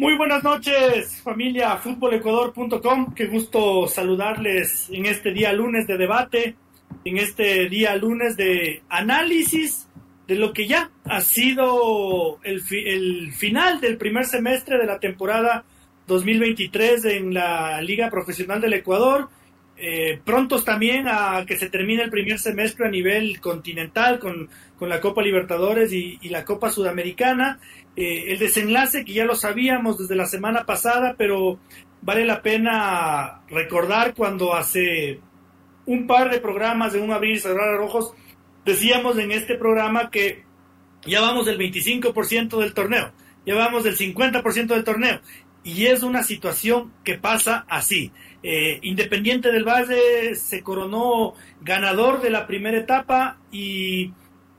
Muy buenas noches, familia futbolecuador.com. Qué gusto saludarles en este día lunes de debate, en este día lunes de análisis de lo que ya ha sido el, el final del primer semestre de la temporada 2023 en la Liga Profesional del Ecuador. Eh, prontos también a que se termine el primer semestre a nivel continental con, la Copa Libertadores y, la Copa Sudamericana. Eh, el desenlace que ya lo sabíamos desde la semana pasada, pero vale la pena recordar cuando hace un par de programas de un abrir y cerrar ojos decíamos en este programa que ya vamos del 25% del torneo, ya vamos del 50% del torneo. Y es una situación que pasa así. Eh, Independiente del Valle se coronó ganador de la primera etapa y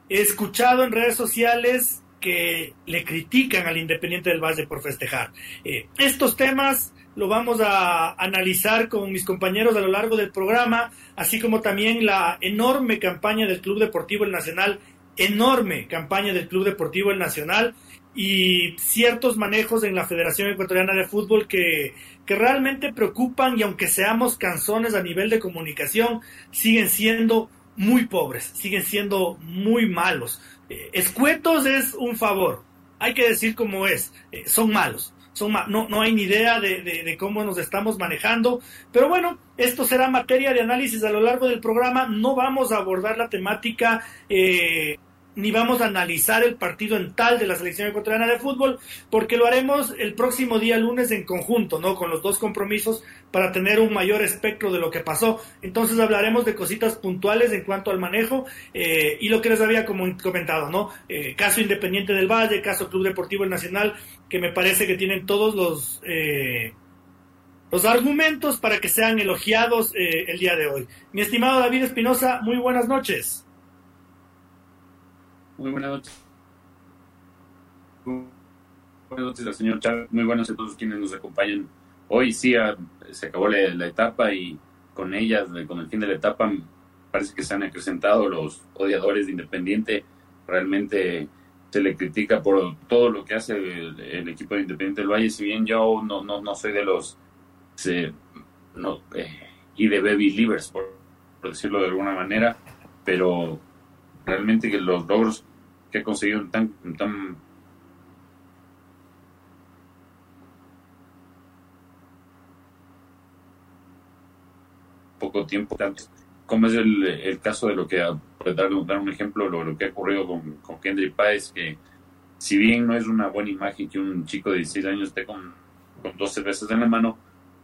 he escuchado en redes sociales que le critican al Independiente del Valle por festejar. Eh, estos temas lo vamos a analizar con mis compañeros a lo largo del programa, así como también la enorme campaña del Club Deportivo El Nacional, enorme campaña del Club Deportivo El Nacional y ciertos manejos en la Federación Ecuatoriana de Fútbol que, que realmente preocupan y aunque seamos canzones a nivel de comunicación, siguen siendo muy pobres, siguen siendo muy malos. Eh, escuetos es un favor, hay que decir como es, eh, son malos no, no hay ni idea de, cómo nos estamos manejando. Pero bueno, esto será materia de análisis a lo largo del programa. No vamos a abordar la temática eh, ni vamos a analizar el partido en tal de la selección ecuatoriana de fútbol, porque lo haremos el próximo día lunes en conjunto, ¿no? Con los dos compromisos para tener un mayor espectro de lo que pasó. Entonces hablaremos de cositas puntuales en cuanto al manejo eh, y lo que les había comentado, ¿no? Eh, caso Independiente del Valle, caso Club Deportivo Nacional, que me parece que tienen todos los... Eh, los argumentos para que sean elogiados el día de hoy. Mi estimado David Espinosa, muy buenas noches. Muy buenas noches. Buenas noches señor Chávez. Muy buenas a todos quienes nos acompañan. Hoy sí se acabó la, etapa y con ella, con el fin de la etapa, parece que se han acrecentado los odiadores de Independiente. Realmente se le critica por todo lo que hace el, equipo de Independiente del Valle. Si bien yo no, no, no soy de los no, eh, y de baby livers, por decirlo de alguna manera, pero realmente que los logros que ha conseguido tan, tan poco tiempo, como es el, el, caso de lo que, por dar, dar un ejemplo, lo, lo, que ha ocurrido con, con Kendrick Páez, que si bien no es una buena imagen que un chico de 16 años esté con, con dos cervezas en la mano,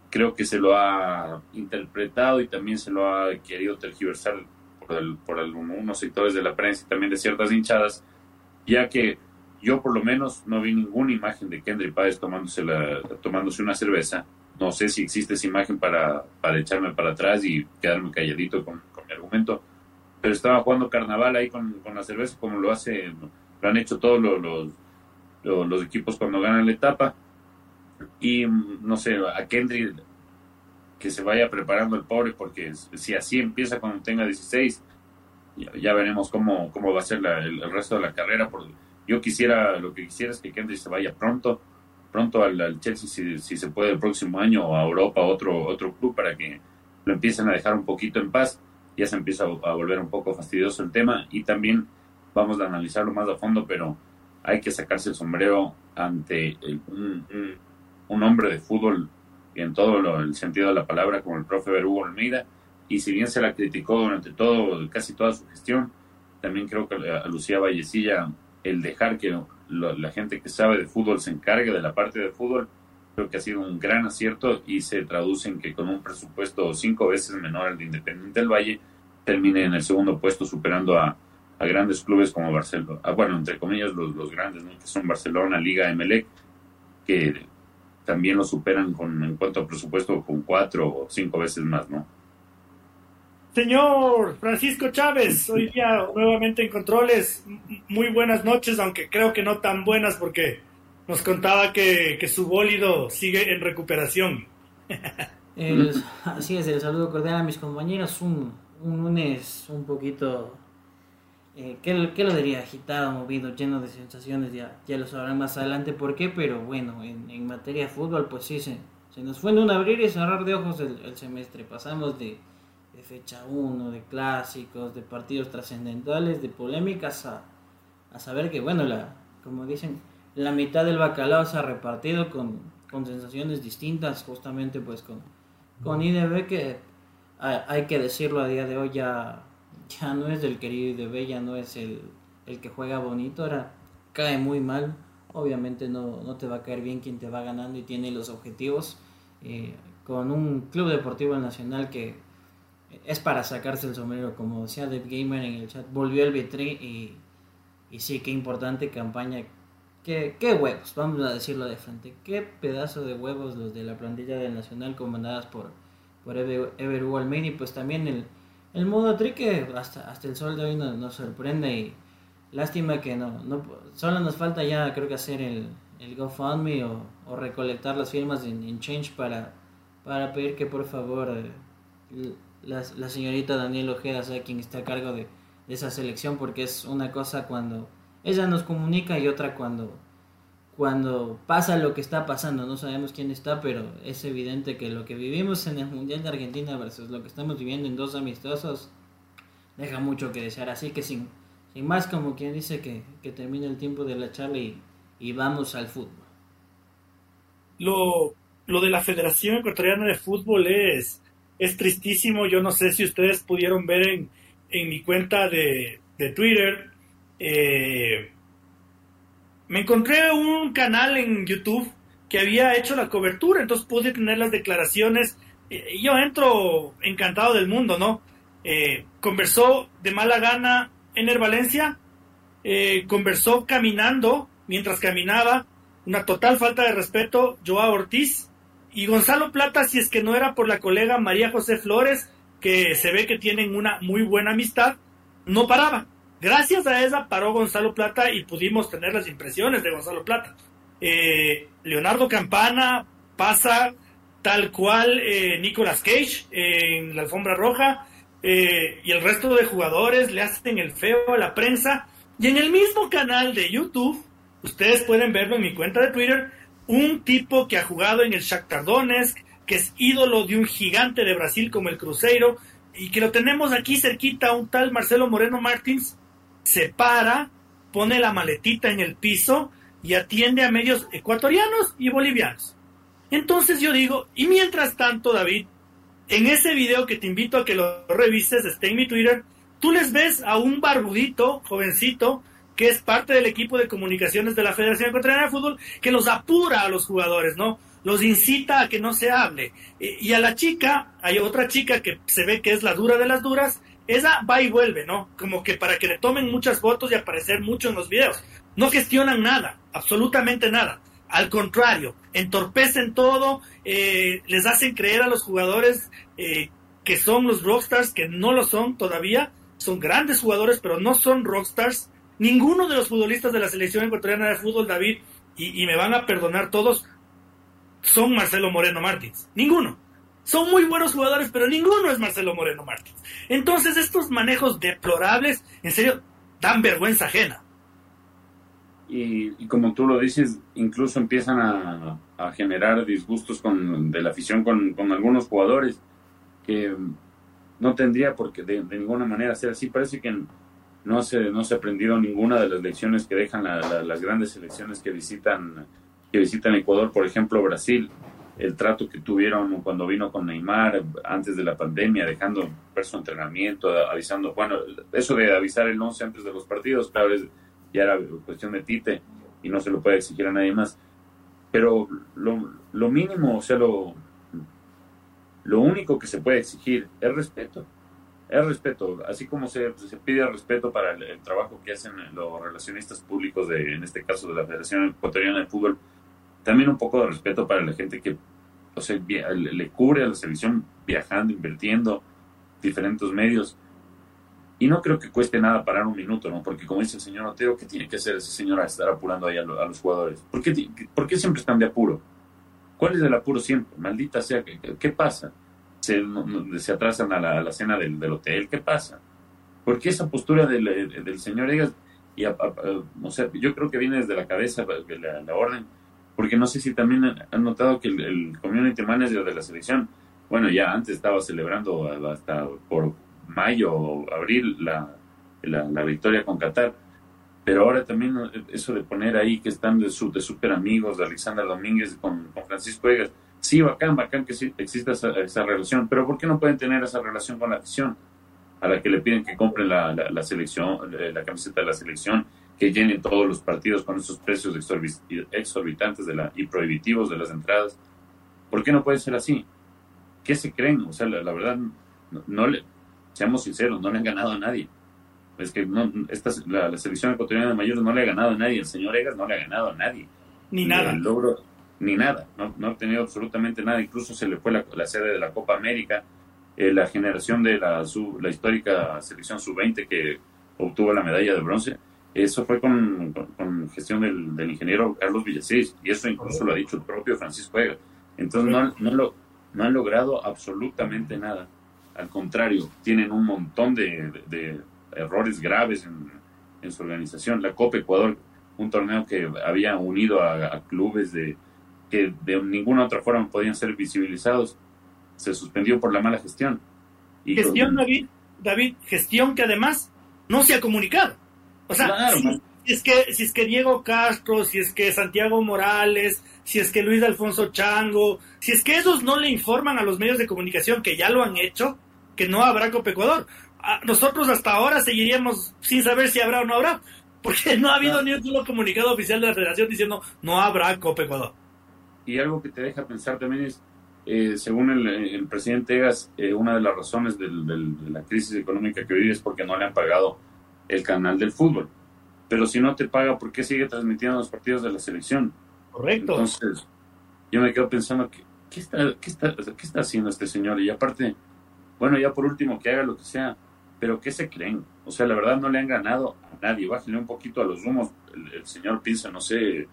creo que se lo ha interpretado y también se lo ha querido tergiversar por, por algunos sectores de la prensa y también de ciertas hinchadas, ya que yo por lo menos no vi ninguna imagen de Kendrick Páez tomándose, la, tomándose una cerveza. No sé si existe esa imagen para, para echarme para atrás y quedarme calladito con, mi argumento, pero estaba jugando carnaval ahí con, con, la cerveza como lo hace, lo han hecho todos los, los, los equipos cuando ganan la etapa. Y no sé, a Kendrick que se vaya preparando el pobre, porque si así empieza cuando tenga 16, ya, veremos cómo, cómo va a ser el, resto de la carrera. Porque yo quisiera, lo que quisiera es que Kendrick se vaya pronto, pronto al, Chelsea, si, si, se puede el próximo año, o a Europa, otro, otro club, para que lo empiecen a dejar un poquito en paz. Ya se empieza a, volver un poco fastidioso el tema y también vamos a analizarlo más a fondo, pero hay que sacarse el sombrero ante un, un hombre de fútbol en todo el sentido de la palabra, como el profe Berugo Almeida, y si bien se la criticó durante todo, casi toda su gestión, también creo que a Lucía Vallecilla el dejar que la gente que sabe de fútbol se encargue de la parte de fútbol, creo que ha sido un gran acierto y se traduce en que con un presupuesto cinco veces menor al de Independiente del Valle, termine en el segundo puesto superando a, grandes clubes como Barcelona, ah, bueno, entre comillas los, los grandes, que son Barcelona, Liga, Emelec, que también lo superan con en cuanto a presupuesto con cuatro o cinco veces más, ¿no? Señor Francisco Chávez, hoy día nuevamente en controles. Muy buenas noches, aunque creo que no tan buenas porque nos contaba que, su bólido sigue en recuperación. así es, el saludo cordial a mis compañeros. Un, un lunes un poquito eh, ¿qué, ¿qué, lo diría? Agitado, movido, lleno de sensaciones, ya, ya lo sabrán más adelante por qué, pero bueno, en, materia de fútbol, pues sí, se, se nos fue en un abrir y cerrar de ojos el semestre. Pasamos de, de fecha 1, de clásicos, de partidos trascendentales, de polémicas, a, a saber que, bueno, la, como dicen, la mitad del bacalao se ha repartido con, con sensaciones distintas, justamente pues con, con IDB que hay que decirlo a día de hoy ya, ya no es del querido IDB, ya no es el, el que juega bonito, ahora cae muy mal, obviamente no, no te va a caer bien quien te va ganando y tiene los objetivos, eh, con un club deportivo nacional que es para sacarse el sombrero, como decía Dave Gamer en el chat, volvió el Vitri y, y sí, qué importante campaña Qué, qué, huevos, vamos a decirlo de frente. Qué pedazo de huevos los de la plantilla del Nacional comandadas por, por Ever, y pues también el, el modo tri que hasta, hasta el sol de hoy nos, nos, sorprende y lástima que no, solo nos falta ya creo que hacer el, el GoFundMe o, o recolectar las firmas en, en, Change para, para pedir que por favor eh, la, señorita Daniel Ojeda sea quien está a cargo de, de esa selección porque es una cosa cuando ella nos comunica y otra cuando cuando pasa lo que está pasando, no sabemos quién está, pero es evidente que lo que vivimos en el Mundial de Argentina versus lo que estamos viviendo en dos amistosos deja mucho que desear. Así que sin, sin más, como quien dice que, que termine el tiempo de la charla y, y vamos al fútbol. Lo, lo, de la Federación Ecuatoriana de Fútbol es, es tristísimo. Yo no sé si ustedes pudieron ver en, en mi cuenta de, de Twitter eh, me encontré un canal en YouTube que había hecho la cobertura, entonces pude tener las declaraciones. Eh, yo entro encantado del mundo, ¿no? Eh, conversó de mala gana Ener Valencia, eh, conversó caminando, mientras caminaba, una total falta de respeto, Joao Ortiz y Gonzalo Plata, si es que no era por la colega María José Flores, que se ve que tienen una muy buena amistad, no paraba. Gracias a esa paró Gonzalo Plata y pudimos tener las impresiones de Gonzalo Plata. Eh, Leonardo Campana pasa tal cual eh, Nicolas Cage en la alfombra roja eh, y el resto de jugadores le hacen el feo a la prensa. Y en el mismo canal de YouTube, ustedes pueden verlo en mi cuenta de Twitter, un tipo que ha jugado en el Shakhtar Donetsk, que es ídolo de un gigante de Brasil como el Cruzeiro, y que lo tenemos aquí cerquita, un tal Marcelo Moreno Martins, se para, pone la maletita en el piso y atiende a medios ecuatorianos y bolivianos. Entonces yo digo, y mientras tanto, David, en ese video que te invito a que lo revises, está en mi Twitter, tú les ves a un barbudito, jovencito, que es parte del equipo de comunicaciones de la Federación Ecuatoriana de Fútbol, que los apura a los jugadores, ¿no? Los incita a que no se hable. Y a la chica, hay otra chica que se ve que es la dura de las duras, esa va y vuelve, ¿no? Como que para que le tomen muchas fotos y aparecer mucho en los videos. No gestionan nada, absolutamente nada. Al contrario, entorpecen todo, eh, les hacen creer a los jugadores eh, que son los rockstars, que no lo son todavía. Son grandes jugadores, pero no son rockstars. Ninguno de los futbolistas de la selección ecuatoriana de fútbol, David, y, y me van a perdonar todos, son Marcelo Moreno Martins. Ninguno. Son muy buenos jugadores, pero ninguno es Marcelo Moreno Martins. Entonces estos manejos deplorables, en serio, dan vergüenza ajena. Y, y como tú lo dices, incluso empiezan a, a generar disgustos con, de la afición con, con, algunos jugadores que no tendría por qué de, de, ninguna manera ser así. Parece que no se, no se ha aprendido ninguna de las lecciones que dejan la, la, las grandes selecciones que visitan, que visitan Ecuador, por ejemplo Brasil el trato que tuvieron cuando vino con Neymar antes de la pandemia, dejando ver su entrenamiento, avisando, bueno, eso de avisar el 11 antes de los partidos, claro, es, ya era cuestión de Tite y no se lo puede exigir a nadie más. Pero lo, lo mínimo, o sea, lo, lo único que se puede exigir es respeto. Es respeto, así como se, se pide respeto para el, el, trabajo que hacen los relacionistas públicos, de, en este caso de la Federación Ecuatoriana de Fútbol, también un poco de respeto para la gente que o sea, le cubre a la selección viajando, invirtiendo, diferentes medios. Y no creo que cueste nada parar un minuto, ¿no? Porque como dice el señor Otero, ¿qué tiene que hacer ese señor a estar apurando ahí a, lo, a los jugadores? ¿Por qué, ¿Por qué, siempre están de apuro? ¿Cuál es el apuro siempre? Maldita sea, ¿qué, qué pasa? ¿Se, atrasan a la, a cena del, hotel? ¿Qué pasa? porque esa postura del, del señor Egas, y o sea, yo creo que viene desde la cabeza de la, orden, porque no sé si también han notado que el, community manager de la selección, bueno, ya antes estaba celebrando hasta por mayo o abril la, la, victoria con Qatar, pero ahora también eso de poner ahí que están de, su, de super amigos, de Alexander Domínguez con, con Francisco Egas, sí, bacán, bacán que sí, exista esa, esa, relación, pero ¿por qué no pueden tener esa relación con la afición? a la que le piden que compren la, la, selección, eh, la camiseta de la selección, que llenen todos los partidos con esos precios exorbitantes de la, y prohibitivos de las entradas. ¿Por qué no puede ser así? ¿Qué se creen? O sea, la, verdad, no, le, seamos sinceros, no le han ganado a nadie. Es que no, esta, la, selección ecuatoriana de mayores no le ha ganado a nadie. El señor Egas no le ha ganado a nadie. Ni nada. El logro, ni nada. No, no ha obtenido absolutamente nada. Incluso se le fue la, la sede de la Copa América eh, la generación de la, la histórica selección sub-20 que obtuvo la medalla de bronce, eso fue con, con, gestión del, del, ingeniero Carlos Villasís, y eso incluso lo ha dicho el propio Francisco Ega. Entonces no, no, lo, no han logrado absolutamente nada. Al contrario, tienen un montón de, de, errores graves en, en, su organización. La Copa Ecuador, un torneo que había unido a clubes de, que de ninguna otra forma podían ser visibilizados, se suspendió por la mala gestión. Y gestión, David, David, gestión que además no se ha comunicado. O sea, si, es que, si es que Diego Castro, si es que Santiago Morales, si es que Luis Alfonso Chango, si es que esos no le informan a los medios de comunicación que ya lo han hecho, que no habrá Copa Ecuador. Nosotros hasta ahora seguiríamos sin saber si habrá o no habrá, porque no ha habido ni un solo comunicado oficial de la federación diciendo no habrá Copa Ecuador. Y algo que te deja pensar también es, eh, según el, presidente Egas, eh, una de las razones de la crisis económica que vive es porque no le han pagado el canal del fútbol. Pero si no te paga, ¿por qué sigue transmitiendo los partidos de la selección? Correcto. Entonces, yo me quedo pensando, ¿qué, qué, está, qué, está, ¿qué está haciendo este señor? Y aparte, bueno, ya por último, que haga lo que sea, pero ¿qué se creen? O sea, la verdad no le han ganado a nadie. Bájenle un poquito a los humos. El, el señor piensa, no sé,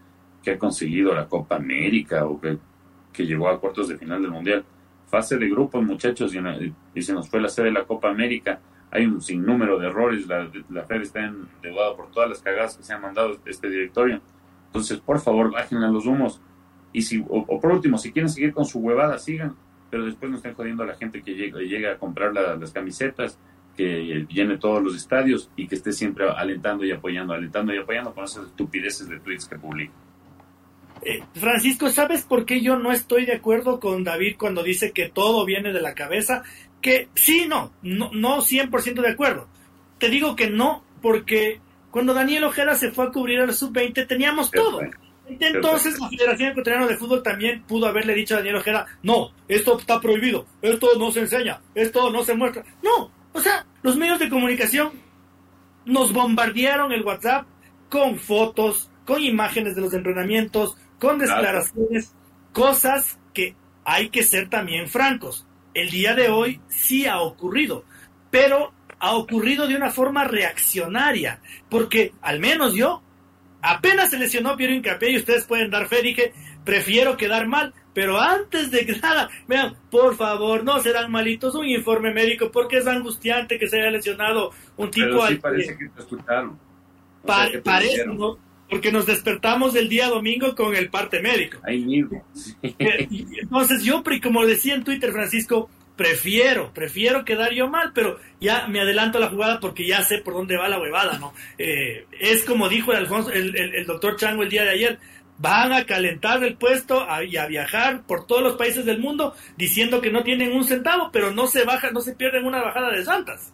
que ha conseguido la Copa América o que que llegó a cuartos de final del Mundial. Fase de grupos, muchachos, y, se nos fue la sede de la Copa América. Hay un sinnúmero de errores. La, la Fed está endeudada por todas las cagadas que se han mandado este directorio. Entonces, por favor, bajen a los humos. Y si, o, por último, si quieren seguir con su huevada, sigan. Pero después no estén jodiendo a la gente que llega, llega a comprar las camisetas, que llene todos los estadios y que esté siempre alentando y apoyando, alentando y apoyando con esas estupideces de tweets que publica. Eh, Francisco, ¿sabes por qué yo no estoy de acuerdo con David cuando dice que todo viene de la cabeza? Que sí, no, no, no 100% de acuerdo. Te digo que no, porque cuando Daniel Ojeda se fue a cubrir al sub-20 teníamos todo. Entonces la Federación Ecuatoriana de Fútbol también pudo haberle dicho a Daniel Ojeda, no, esto está prohibido, esto no se enseña, esto no se muestra. No, o sea, los medios de comunicación nos bombardearon el WhatsApp con fotos, con imágenes de los entrenamientos, con declaraciones, cosas que hay que ser también francos. El día de hoy sí ha ocurrido, pero ha ocurrido de una forma reaccionaria, porque al menos yo, apenas se lesionó Piero Incapié y ustedes pueden dar fe, dije, prefiero quedar mal, pero antes de nada, vean, por favor, no serán malitos, un informe médico, porque es angustiante que se haya lesionado un tipo... Pero sí parece que te escucharon. parece, ¿no? Porque nos despertamos el día domingo con el parte médico. Ahí mismo. Entonces yo, como decía en Twitter Francisco, prefiero, prefiero quedar yo mal, pero ya me adelanto a la jugada porque ya sé por dónde va la huevada, ¿no? Eh, es como dijo el, Alfonso, el, doctor Chango el día de ayer, van a calentar el puesto y a viajar por todos los países del mundo diciendo que no tienen un centavo, pero no se baja, no se pierden una bajada de santas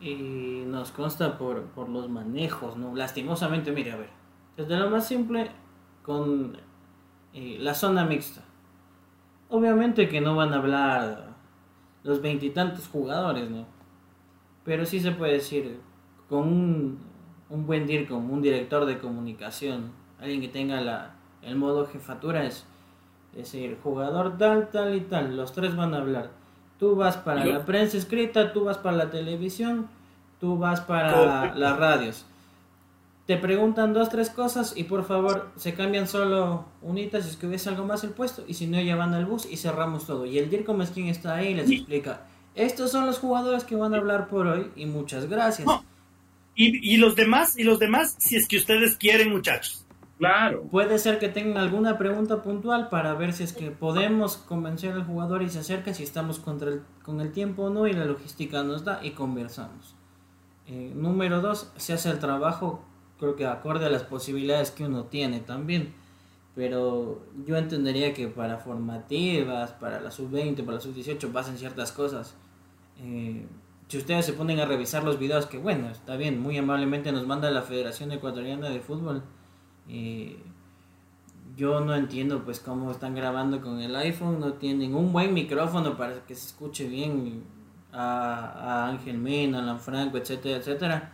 y nos consta por, por los manejos, ¿no? Lastimosamente, mire, a ver, desde lo más simple con eh, la zona mixta. Obviamente que no van a hablar los veintitantos jugadores, ¿no? Pero sí se puede decir, con un, un buen DIRCOM, un director de comunicación, alguien que tenga la, el modo jefatura, es decir, jugador tal, tal y tal, los tres van a hablar Tú vas para la prensa escrita, tú vas para la televisión, tú vas para las radios. Te preguntan dos, tres cosas y por favor se cambian solo unitas si es que hubiese algo más el puesto y si no ya van al bus y cerramos todo. Y el DIRCOM es quien está ahí y les explica, estos son los jugadores que van a hablar por hoy y muchas gracias. Y, y los demás, y los demás, si es que ustedes quieren, muchachos. Claro. Puede ser que tengan alguna pregunta puntual para ver si es que podemos convencer al jugador y se acerca, si estamos contra el, con el tiempo o no y la logística nos da y conversamos. Eh, número dos, se hace el trabajo, creo que acorde a las posibilidades que uno tiene también. Pero yo entendería que para formativas, para la sub-20, para la sub-18 pasen ciertas cosas. Eh, si ustedes se ponen a revisar los videos, que bueno, está bien, muy amablemente nos manda la Federación Ecuatoriana de Fútbol eh, yo no entiendo pues cómo están grabando con el iPhone, no tienen un buen micrófono para que se escuche bien a, Ángel Mena, a Alan Franco, etcétera, etcétera.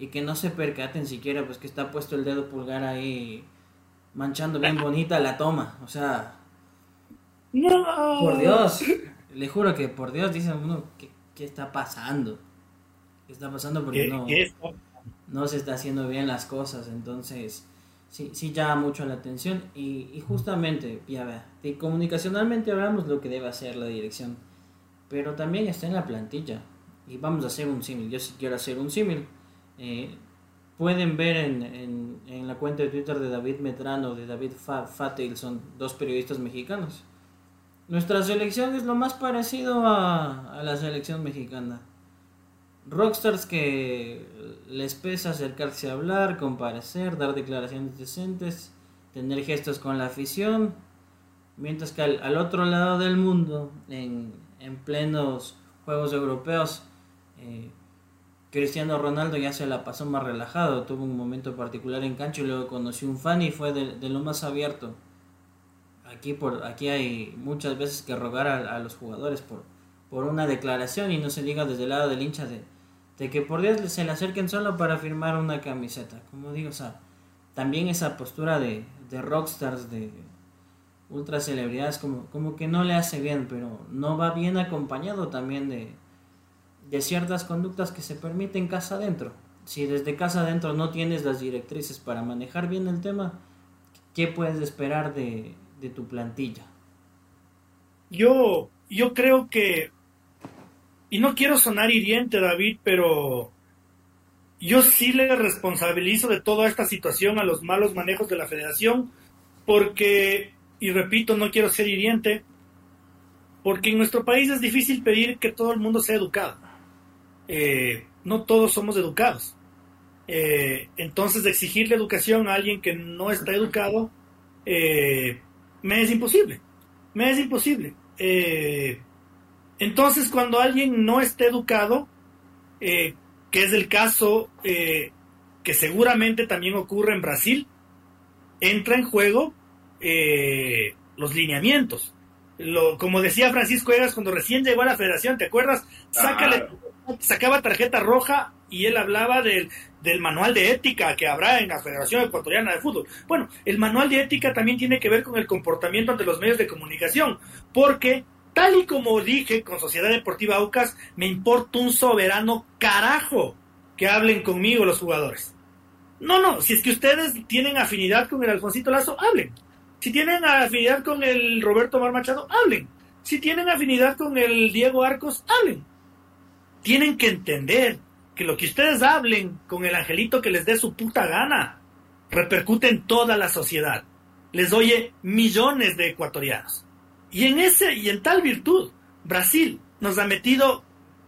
Y que no se percaten siquiera pues que está puesto el dedo pulgar ahí manchando bien bonita la toma. O sea... Por Dios. Le juro que por Dios dicen uno, ¿qué, qué está pasando? ¿Qué está pasando? Porque no, no se está haciendo bien las cosas. Entonces sí, sí llama mucho la atención y, justamente, ya vea, de comunicacionalmente hablamos lo que debe hacer la dirección, pero también está en la plantilla y vamos a hacer un símil, yo sí quiero hacer un símil. Eh, pueden ver en, en, la cuenta de Twitter de David Medrano, de David Fatel, son dos periodistas mexicanos. Nuestra selección es lo más parecido a, a la selección mexicana rockstars que les pesa acercarse a hablar, comparecer, dar declaraciones decentes, tener gestos con la afición, mientras que al, otro lado del mundo, en, en plenos Juegos Europeos, eh, Cristiano Ronaldo ya se la pasó más relajado, tuvo un momento particular en cancho y luego conoció un fan y fue de, lo más abierto. Aquí, por, aquí hay muchas veces que rogar a, los jugadores por, por una declaración y no se diga desde el lado del hincha de, de que por Dios se le acerquen solo para firmar una camiseta. Como digo, o sea, también esa postura de, de rockstars, de ultra celebridades, como, como que no le hace bien, pero no va bien acompañado también de, de ciertas conductas que se permiten casa adentro. Si desde casa adentro no tienes las directrices para manejar bien el tema, ¿qué puedes esperar de, de tu plantilla? Yo, yo creo que y no quiero sonar hiriente, David, pero yo sí le responsabilizo de toda esta situación a los malos manejos de la federación, porque, y repito, no quiero ser hiriente, porque en nuestro país es difícil pedir que todo el mundo sea educado. Eh, no todos somos educados. Eh, entonces, exigirle educación a alguien que no está educado eh, me es imposible. Me es imposible. Entonces, cuando alguien no esté educado, eh, que es el caso eh, que seguramente también ocurre en Brasil, entra en juego eh, los lineamientos. Lo, como decía Francisco Egas cuando recién llegó a la federación, ¿te acuerdas? sacaba tarjeta roja y él hablaba del, del, manual de ética que habrá en la Federación Ecuatoriana de Fútbol. Bueno, el manual de ética también tiene que ver con el comportamiento ante los medios de comunicación, porque Tal y como dije con Sociedad Deportiva Aucas, me importa un soberano carajo que hablen conmigo los jugadores. No, no, si es que ustedes tienen afinidad con el Alfonsito Lazo, hablen. Si tienen afinidad con el Roberto Mar Machado, hablen. Si tienen afinidad con el Diego Arcos, hablen. Tienen que entender que lo que ustedes hablen con el angelito que les dé su puta gana repercute en toda la sociedad. Les oye millones de ecuatorianos. Y en ese y en tal virtud, Brasil nos ha metido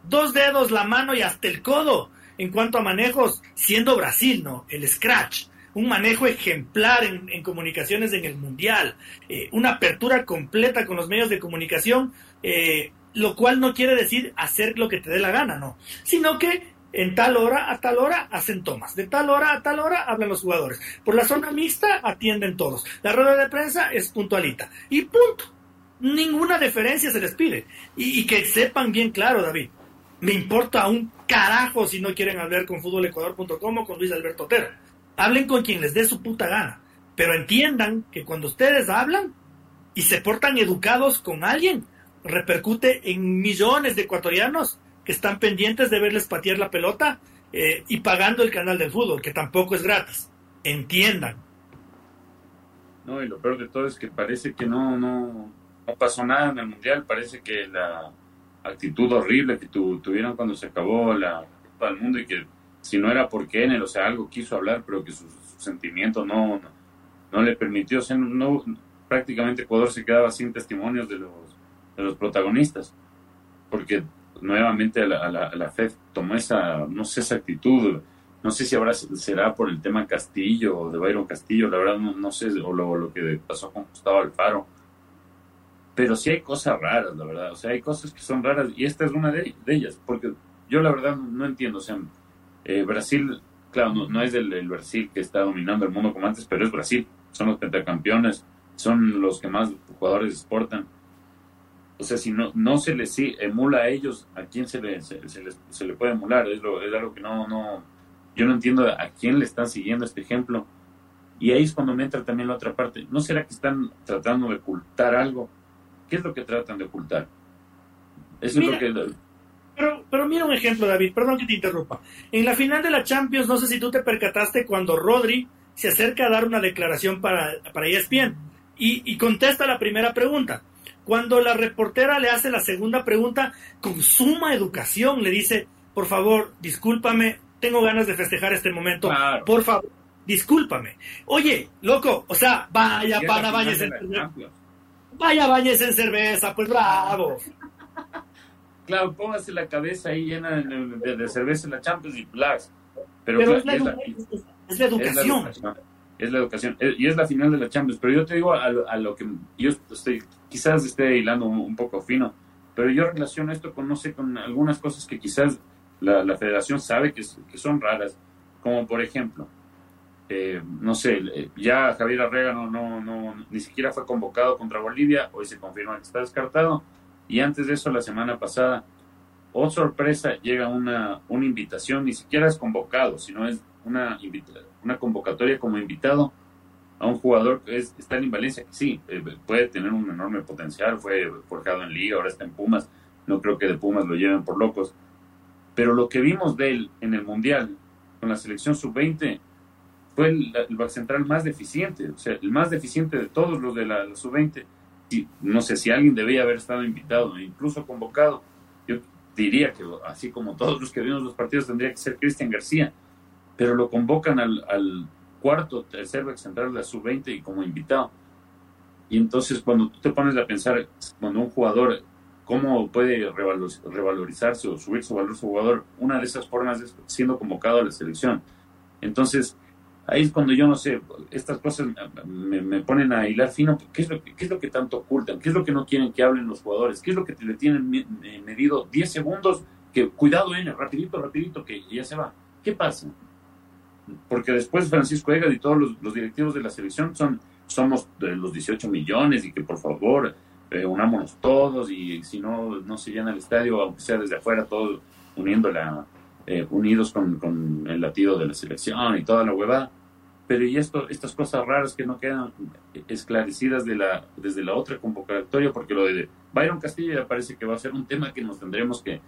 dos dedos, la mano y hasta el codo en cuanto a manejos, siendo Brasil, ¿no? El scratch, un manejo ejemplar en, comunicaciones en el Mundial, eh, una apertura completa con los medios de comunicación, eh, lo cual no quiere decir hacer lo que te dé la gana, ¿no? Sino que en tal hora a tal hora hacen tomas, de tal hora a tal hora hablan los jugadores, por la zona mixta atienden todos, la rueda de prensa es puntualita, y punto ninguna deferencia se les pide. Y, que sepan bien claro, David, me importa un carajo si no quieren hablar con futbolecuador.com o con Luis Alberto Otero. Hablen con quien les dé su puta gana. Pero entiendan que cuando ustedes hablan y se portan educados con alguien, repercute en millones de ecuatorianos que están pendientes de verles patear la pelota eh, y pagando el canal del fútbol, que tampoco es gratis. Entiendan. No, y lo peor de todo es que parece que no, no, no pasó nada en el mundial. Parece que la, actitud horrible que tuvieron cuando se acabó la Copa del Mundo y que si no era por Kenner, o sea, algo quiso hablar, pero que su, sentimiento no, no, le permitió, o sea, no, prácticamente Ecuador se quedaba sin testimonios de los, de los protagonistas, porque nuevamente la, la, la FED tomó esa, no sé, esa actitud, no sé si ahora será por el tema Castillo o de Byron Castillo, la verdad no, sé, o lo, lo, que pasó con Gustavo Alfaro, pero sí hay cosas raras, la verdad, o sea, hay cosas que son raras y esta es una de, ellas, porque yo la verdad no entiendo, o sea, eh, Brasil, claro, no, es el, Brasil que está dominando el mundo como antes, pero es Brasil, son los pentacampeones, son los que más jugadores exportan. O sea, si no, no se les emula a ellos, ¿a quién se le, se, se le puede emular? Es, lo, es algo que no, no, yo no entiendo a quién le están siguiendo este ejemplo. Y ahí es cuando me entra también la otra parte. ¿No será que están tratando de ocultar algo? ¿Qué es lo que tratan de ocultar? Eso es lo que pero, pero mira un ejemplo, David, perdón que te interrumpa. En la final de la Champions, no sé si tú te percataste cuando Rodri se acerca a dar una declaración para, para ESPN y, y contesta la primera pregunta. Cuando la reportera le hace la segunda pregunta, con suma educación le dice, por favor, discúlpame, tengo ganas de festejar este momento, por favor, discúlpame. Oye, loco, o sea, vaya pana, vaya en cerveza. Vaya, bañes en cerveza, pues bravo. Claro, póngase la cabeza ahí llena de, cerveza en la Champions y Plus. Pero, es, la, educación. Es la educación. Y es la final de la Champions. Pero yo te digo a, lo que yo estoy, quizás esté hilando un, poco fino, pero yo relaciono esto con, no sé, con algunas cosas que quizás la, federación sabe que, son raras. Como por ejemplo, eh, no sé, ya Javier Arrega no, no, no, ni siquiera fue convocado contra Bolivia, hoy se confirma que está descartado y antes de eso, la semana pasada, oh sorpresa, llega una, una invitación, ni siquiera es convocado, sino es una, una convocatoria como invitado a un jugador que es, está en Valencia, que sí, eh, puede tener un enorme potencial, fue forjado en Liga, ahora está en Pumas, no creo que de Pumas lo lleven por locos, pero lo que vimos de él en el Mundial con la selección sub-20 fue el, el central más deficiente, o sea, el más deficiente de todos los de la sub-20 no sé si alguien debía haber estado invitado, incluso convocado. Yo diría que así como todos los que vimos los partidos tendría que ser Cristian García, pero lo convocan al, al cuarto, tercer central de la sub-20 y como invitado. Y entonces cuando tú te pones a pensar, cuando un jugador, ¿cómo puede revalorizarse o subir su valor su jugador? Una de esas formas es siendo convocado a la selección. Entonces, ahí es cuando yo no sé, estas cosas me, ponen a hilar fino, ¿qué es, lo que, ¿qué es lo que tanto ocultan? ¿Qué es lo que no quieren que hablen los jugadores? ¿Qué es lo que le tienen medido 10 segundos? Que cuidado, N, rapidito, rapidito, que ya se va. ¿Qué pasa? Porque después Francisco Egas y todos los, directivos de la selección son somos los 18 millones y que por favor eh, unámonos todos y si no, no se llena el estadio, aunque sea desde afuera, todos uniendo la, eh, unidos con, con, el latido de la selección y toda la huevada. Pero y esto, estas cosas raras que no quedan esclarecidas de la, desde la otra convocatoria, porque lo de Byron Castillo ya parece que va a ser un tema que nos tendremos que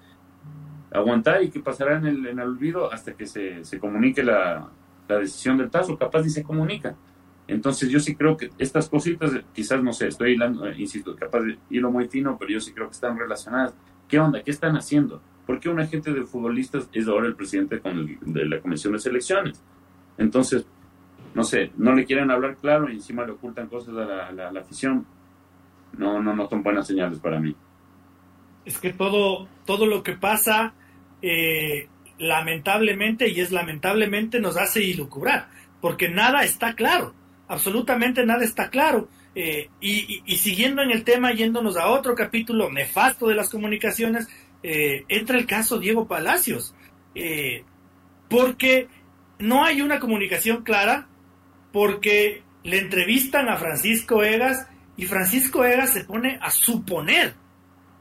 aguantar y que pasará en el, en olvido hasta que se, se comunique la, la, decisión del TASO, capaz ni se comunica. Entonces yo sí creo que estas cositas, quizás no sé, estoy eh, insisto, capaz de hilo muy fino, pero yo sí creo que están relacionadas. ¿Qué onda? ¿Qué están haciendo? ¿Por qué un agente de futbolistas es ahora el presidente de la Comisión de Selecciones? Entonces, no sé, no le quieren hablar claro y encima le ocultan cosas a la, afición. No, no, no son buenas señales para mí. Es que todo, todo lo que pasa, eh, lamentablemente, y es lamentablemente, nos hace ilucubrar, porque nada está claro, absolutamente nada está claro. Eh, y, siguiendo en el tema, yéndonos a otro capítulo nefasto de las comunicaciones, eh, entra el caso Diego Palacios, eh, porque no hay una comunicación clara, porque le entrevistan a Francisco Egas y Francisco Egas se pone a suponer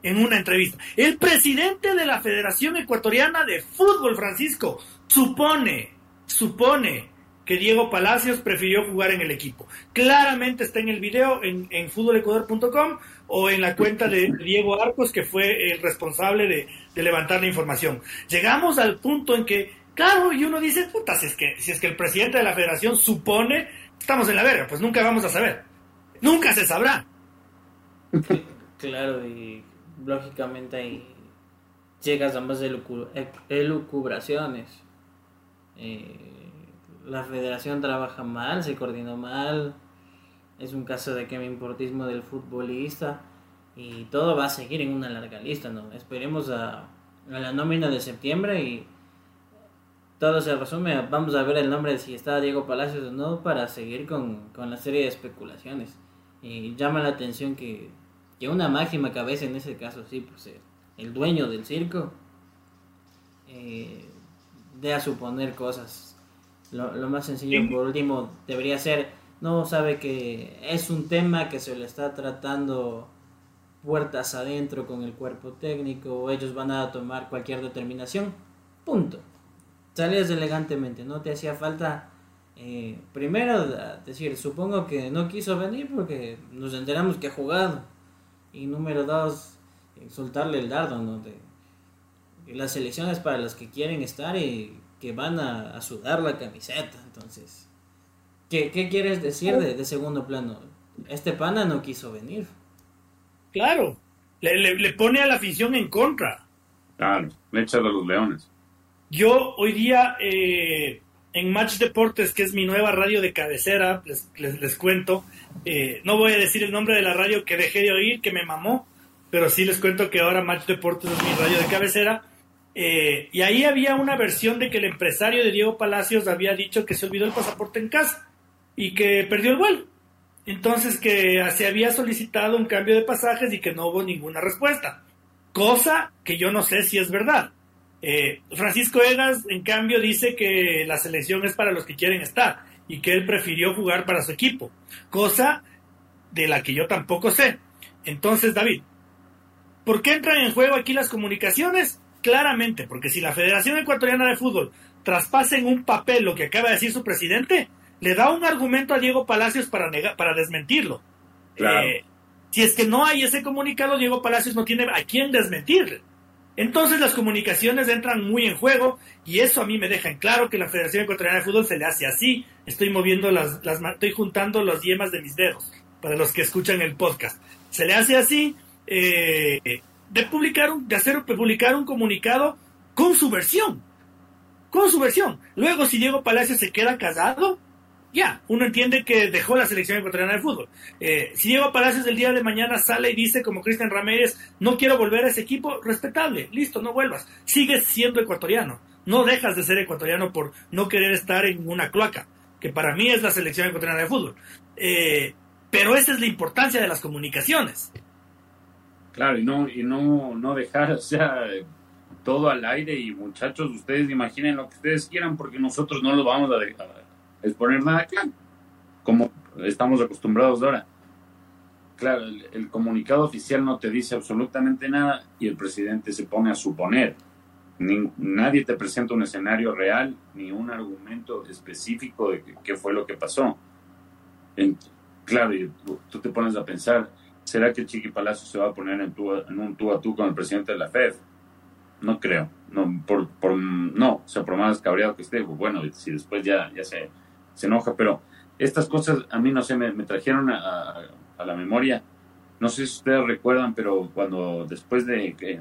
en una entrevista. El presidente de la Federación Ecuatoriana de Fútbol, Francisco, supone, supone que Diego Palacios prefirió jugar en el equipo. Claramente está en el video en, en futbolecuador.com o en la cuenta de Diego Arcos, que fue el responsable de, levantar la información. Llegamos al punto en que, claro, y uno dice, puta, si es que, si es que el presidente de la federación supone, estamos en la verga, pues nunca vamos a saber. Nunca se sabrá. Claro, y lógicamente hay llegas a más elucubraciones. Eh, la federación trabaja mal, se coordinó mal, es un caso de que me importismo del futbolista y todo va a seguir en una larga lista, ¿no? Esperemos a, a la nómina de septiembre y todo se resume, vamos a ver el nombre de si está Diego Palacios o no para seguir con, con la serie de especulaciones. Y llama la atención que, que una máxima cabeza en ese caso, sí, pues eh, el dueño del circo, eh, de a suponer cosas. Lo, lo más sencillo, por último, debería ser, no sabe que es un tema que se le está tratando puertas adentro con el cuerpo técnico, ellos van a tomar cualquier determinación, punto. Salías elegantemente, no te hacía falta eh, primero decir, supongo que no quiso venir porque nos enteramos que ha jugado. Y número dos, soltarle el dardo, ¿no? De, las elecciones para los que quieren estar y que van a, sudar la camiseta. Entonces, ¿qué, qué quieres decir de, de, segundo plano? Este pana no quiso venir. Claro, le, le, pone a la afición en contra. Claro, le echa de los leones. Yo hoy día eh, en Match Deportes, que es mi nueva radio de cabecera, les, les, les cuento, eh, no voy a decir el nombre de la radio que dejé de oír, que me mamó, pero sí les cuento que ahora Match Deportes es mi radio de cabecera. Eh, y ahí había una versión de que el empresario de Diego Palacios había dicho que se olvidó el pasaporte en casa y que perdió el vuelo. Entonces que se había solicitado un cambio de pasajes y que no hubo ninguna respuesta. Cosa que yo no sé si es verdad. Eh, Francisco Egas, en cambio, dice que la selección es para los que quieren estar y que él prefirió jugar para su equipo. Cosa de la que yo tampoco sé. Entonces, David, ¿por qué entran en juego aquí las comunicaciones? Claramente, porque si la Federación Ecuatoriana de Fútbol traspasa en un papel lo que acaba de decir su presidente, le da un argumento a Diego Palacios para, negar, para desmentirlo. Claro. Eh, si es que no hay ese comunicado, Diego Palacios no tiene a quién desmentirle. Entonces las comunicaciones entran muy en juego y eso a mí me deja en claro que la Federación Ecuatoriana de Fútbol se le hace así. Estoy moviendo las, las estoy juntando las yemas de mis dedos para los que escuchan el podcast. Se le hace así eh, de publicar un, de hacer publicar un comunicado con su versión, con su versión. Luego si Diego Palacio se queda casado, ya, uno entiende que dejó la selección ecuatoriana de fútbol. Eh, si Diego Palacios el día de mañana sale y dice, como Cristian Ramírez, no quiero volver a ese equipo, respetable, listo, no vuelvas. Sigues siendo ecuatoriano. No dejas de ser ecuatoriano por no querer estar en una cloaca, que para mí es la selección ecuatoriana de fútbol. Eh, pero esa es la importancia de las comunicaciones. Claro, y no, y no, no dejar, o sea, todo al aire y muchachos, ustedes imaginen lo que ustedes quieran porque nosotros no lo vamos a exponer nada claro, como estamos acostumbrados ahora. Claro, el, comunicado oficial no te dice absolutamente nada y el presidente se pone a suponer. Nadie te presenta un escenario real ni un argumento específico de qué fue lo que pasó. Claro, y tú te pones a pensar, ¿será que Chiqui Palacio se va a poner en, tu, en un tú a tú con el presidente de la FED? No creo. No, por, no, o sea, por más cabreado que esté, pues bueno, si después ya, se enoja, pero estas cosas a mí no sé, me, trajeron a, la memoria. No sé si ustedes recuerdan, pero cuando después de que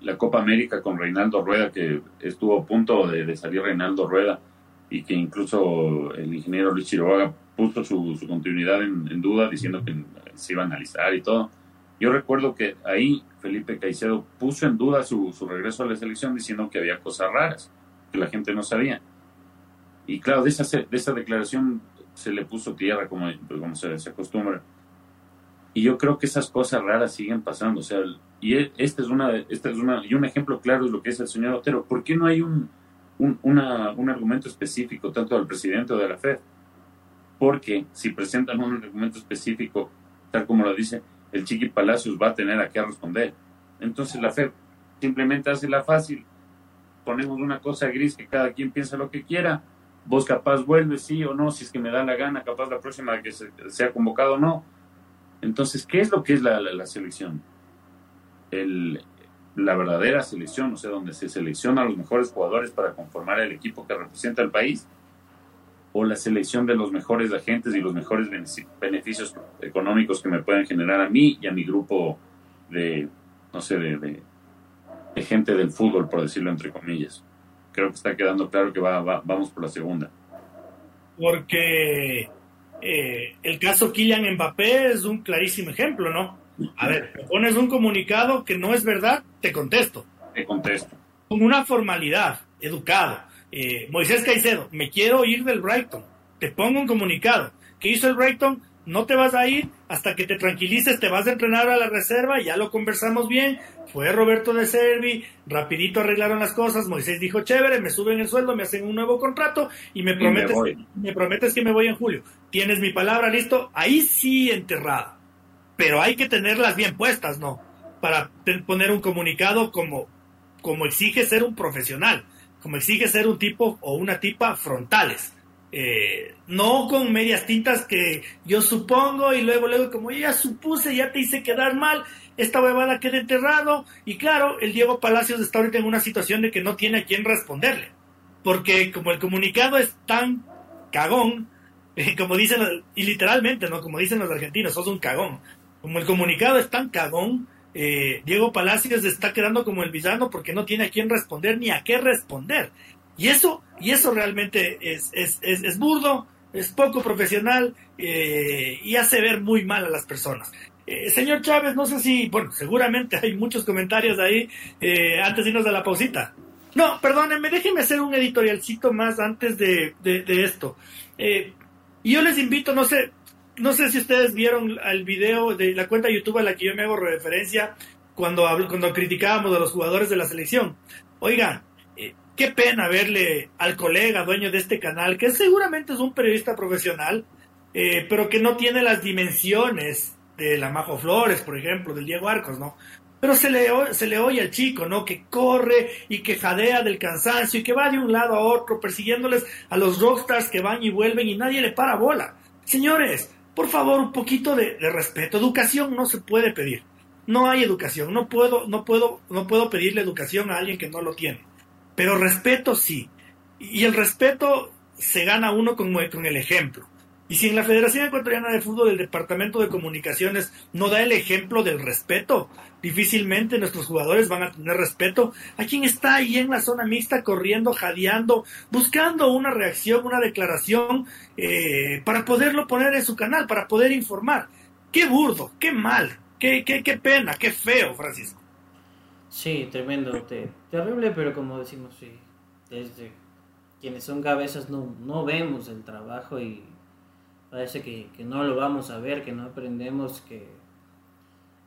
la Copa América con Reinaldo Rueda, que estuvo a punto de, de salir Reinaldo Rueda y que incluso el ingeniero Luis Chiroaga puso su, su continuidad en, en, duda diciendo que se iba a analizar y todo. Yo recuerdo que ahí Felipe Caicedo puso en duda su, su regreso a la selección diciendo que había cosas raras que la gente no sabía. Y claro, de esa, de esa declaración se le puso tierra, como, como se, se, acostumbra. Y yo creo que esas cosas raras siguen pasando. O sea, y este es, una, este es una, y un ejemplo claro de lo que es el señor Otero. ¿Por qué no hay un, un, una, un argumento específico tanto del presidente o de la FED? Porque si presentan un argumento específico, tal como lo dice, el Chiqui Palacios va a tener a qué responder. Entonces la FED simplemente hace la fácil. Ponemos una cosa gris que cada quien piensa lo que quiera vos capaz vuelves, sí o no, si es que me da la gana, capaz la próxima que se, sea convocado o no. Entonces, ¿qué es lo que es la, la, la selección? El, la verdadera selección, o sea, donde se selecciona a los mejores jugadores para conformar el equipo que representa al país, o la selección de los mejores agentes y los mejores beneficios económicos que me pueden generar a mí y a mi grupo de, no sé, de, gente del fútbol, por decirlo entre comillas. Creo que está quedando claro que va, vamos por la segunda. Porque eh, el caso Kylian Mbappé es un clarísimo ejemplo, ¿no? A ver, pones un comunicado que no es verdad, te contesto. Te contesto. Con una formalidad, educado. Eh, Moisés Caicedo, me quiero ir del Brighton. Te pongo un comunicado. ¿Qué hizo el Brighton? No te vas a ir hasta que te tranquilices, te vas a entrenar a la reserva, ya lo conversamos bien. Fue Roberto de Servi, rapidito arreglaron las cosas. Moisés dijo, chévere, me suben el sueldo, me hacen un nuevo contrato y me prometes, me prometes que me voy en julio. Tienes mi palabra, listo. Ahí sí enterrado pero hay que tenerlas bien puestas, ¿no? Para poner un comunicado como, como exige ser un profesional, como exige ser un tipo o una tipa frontales. Eh, no con medias tintas que yo supongo y luego, luego, como ya supuse, ya te hice quedar mal, esta huevada queda enterrado. Y claro, el Diego Palacios está ahorita en una situación de que no tiene a quién responderle. Porque como el comunicado es tan cagón, como dicen, y literalmente, ¿no? Como dicen los argentinos, sos un cagón como el comunicado es tan cagón, eh, Diego Palacios está quedando como el villano porque no tiene a quién responder ni a qué responder. Y eso, y eso realmente es, es, es, burdo, es poco profesional eh, y hace ver muy mal a las personas. Eh, señor Chávez, no sé si, bueno, seguramente hay muchos comentarios ahí antes de irnos a la pausita. No, perdónenme, déjenme hacer un editorialcito más antes de, de, de esto. yo les invito, no sé, no sé si ustedes vieron el video de la cuenta YouTube a la que yo me hago referencia cuando, cuando criticábamos a los jugadores de la selección. Oigan, eh, qué pena verle al colega dueño de este canal, que seguramente es un periodista profesional, eh, pero que no tiene las dimensiones de la Majo Flores, por ejemplo, del Diego Arcos, ¿no? Pero se le, se le oye al chico, ¿no? Que corre y que jadea del cansancio y que va de un lado a otro persiguiéndoles a los rockstars que van y vuelven y nadie le para bola. Señores, por favor, un poquito de, respeto. Educación no se puede pedir. No hay educación. No puedo, no puedo, no puedo pedirle educación a alguien que no lo tiene. Pero respeto sí. Y el respeto se gana uno con, con el ejemplo. Y si en la Federación Ecuatoriana de Fútbol el Departamento de Comunicaciones no da el ejemplo del respeto, difícilmente nuestros jugadores van a tener respeto a quien está ahí en la zona mixta corriendo, jadeando, buscando una reacción, una declaración eh, para poderlo poner en su canal, para poder informar. Qué burdo, qué mal, qué, qué, qué pena, qué feo, Francisco. Sí, tremendo, terrible, pero como decimos, sí, desde quienes son cabezas no, no vemos el trabajo y parece que, no lo vamos a ver, que no aprendemos que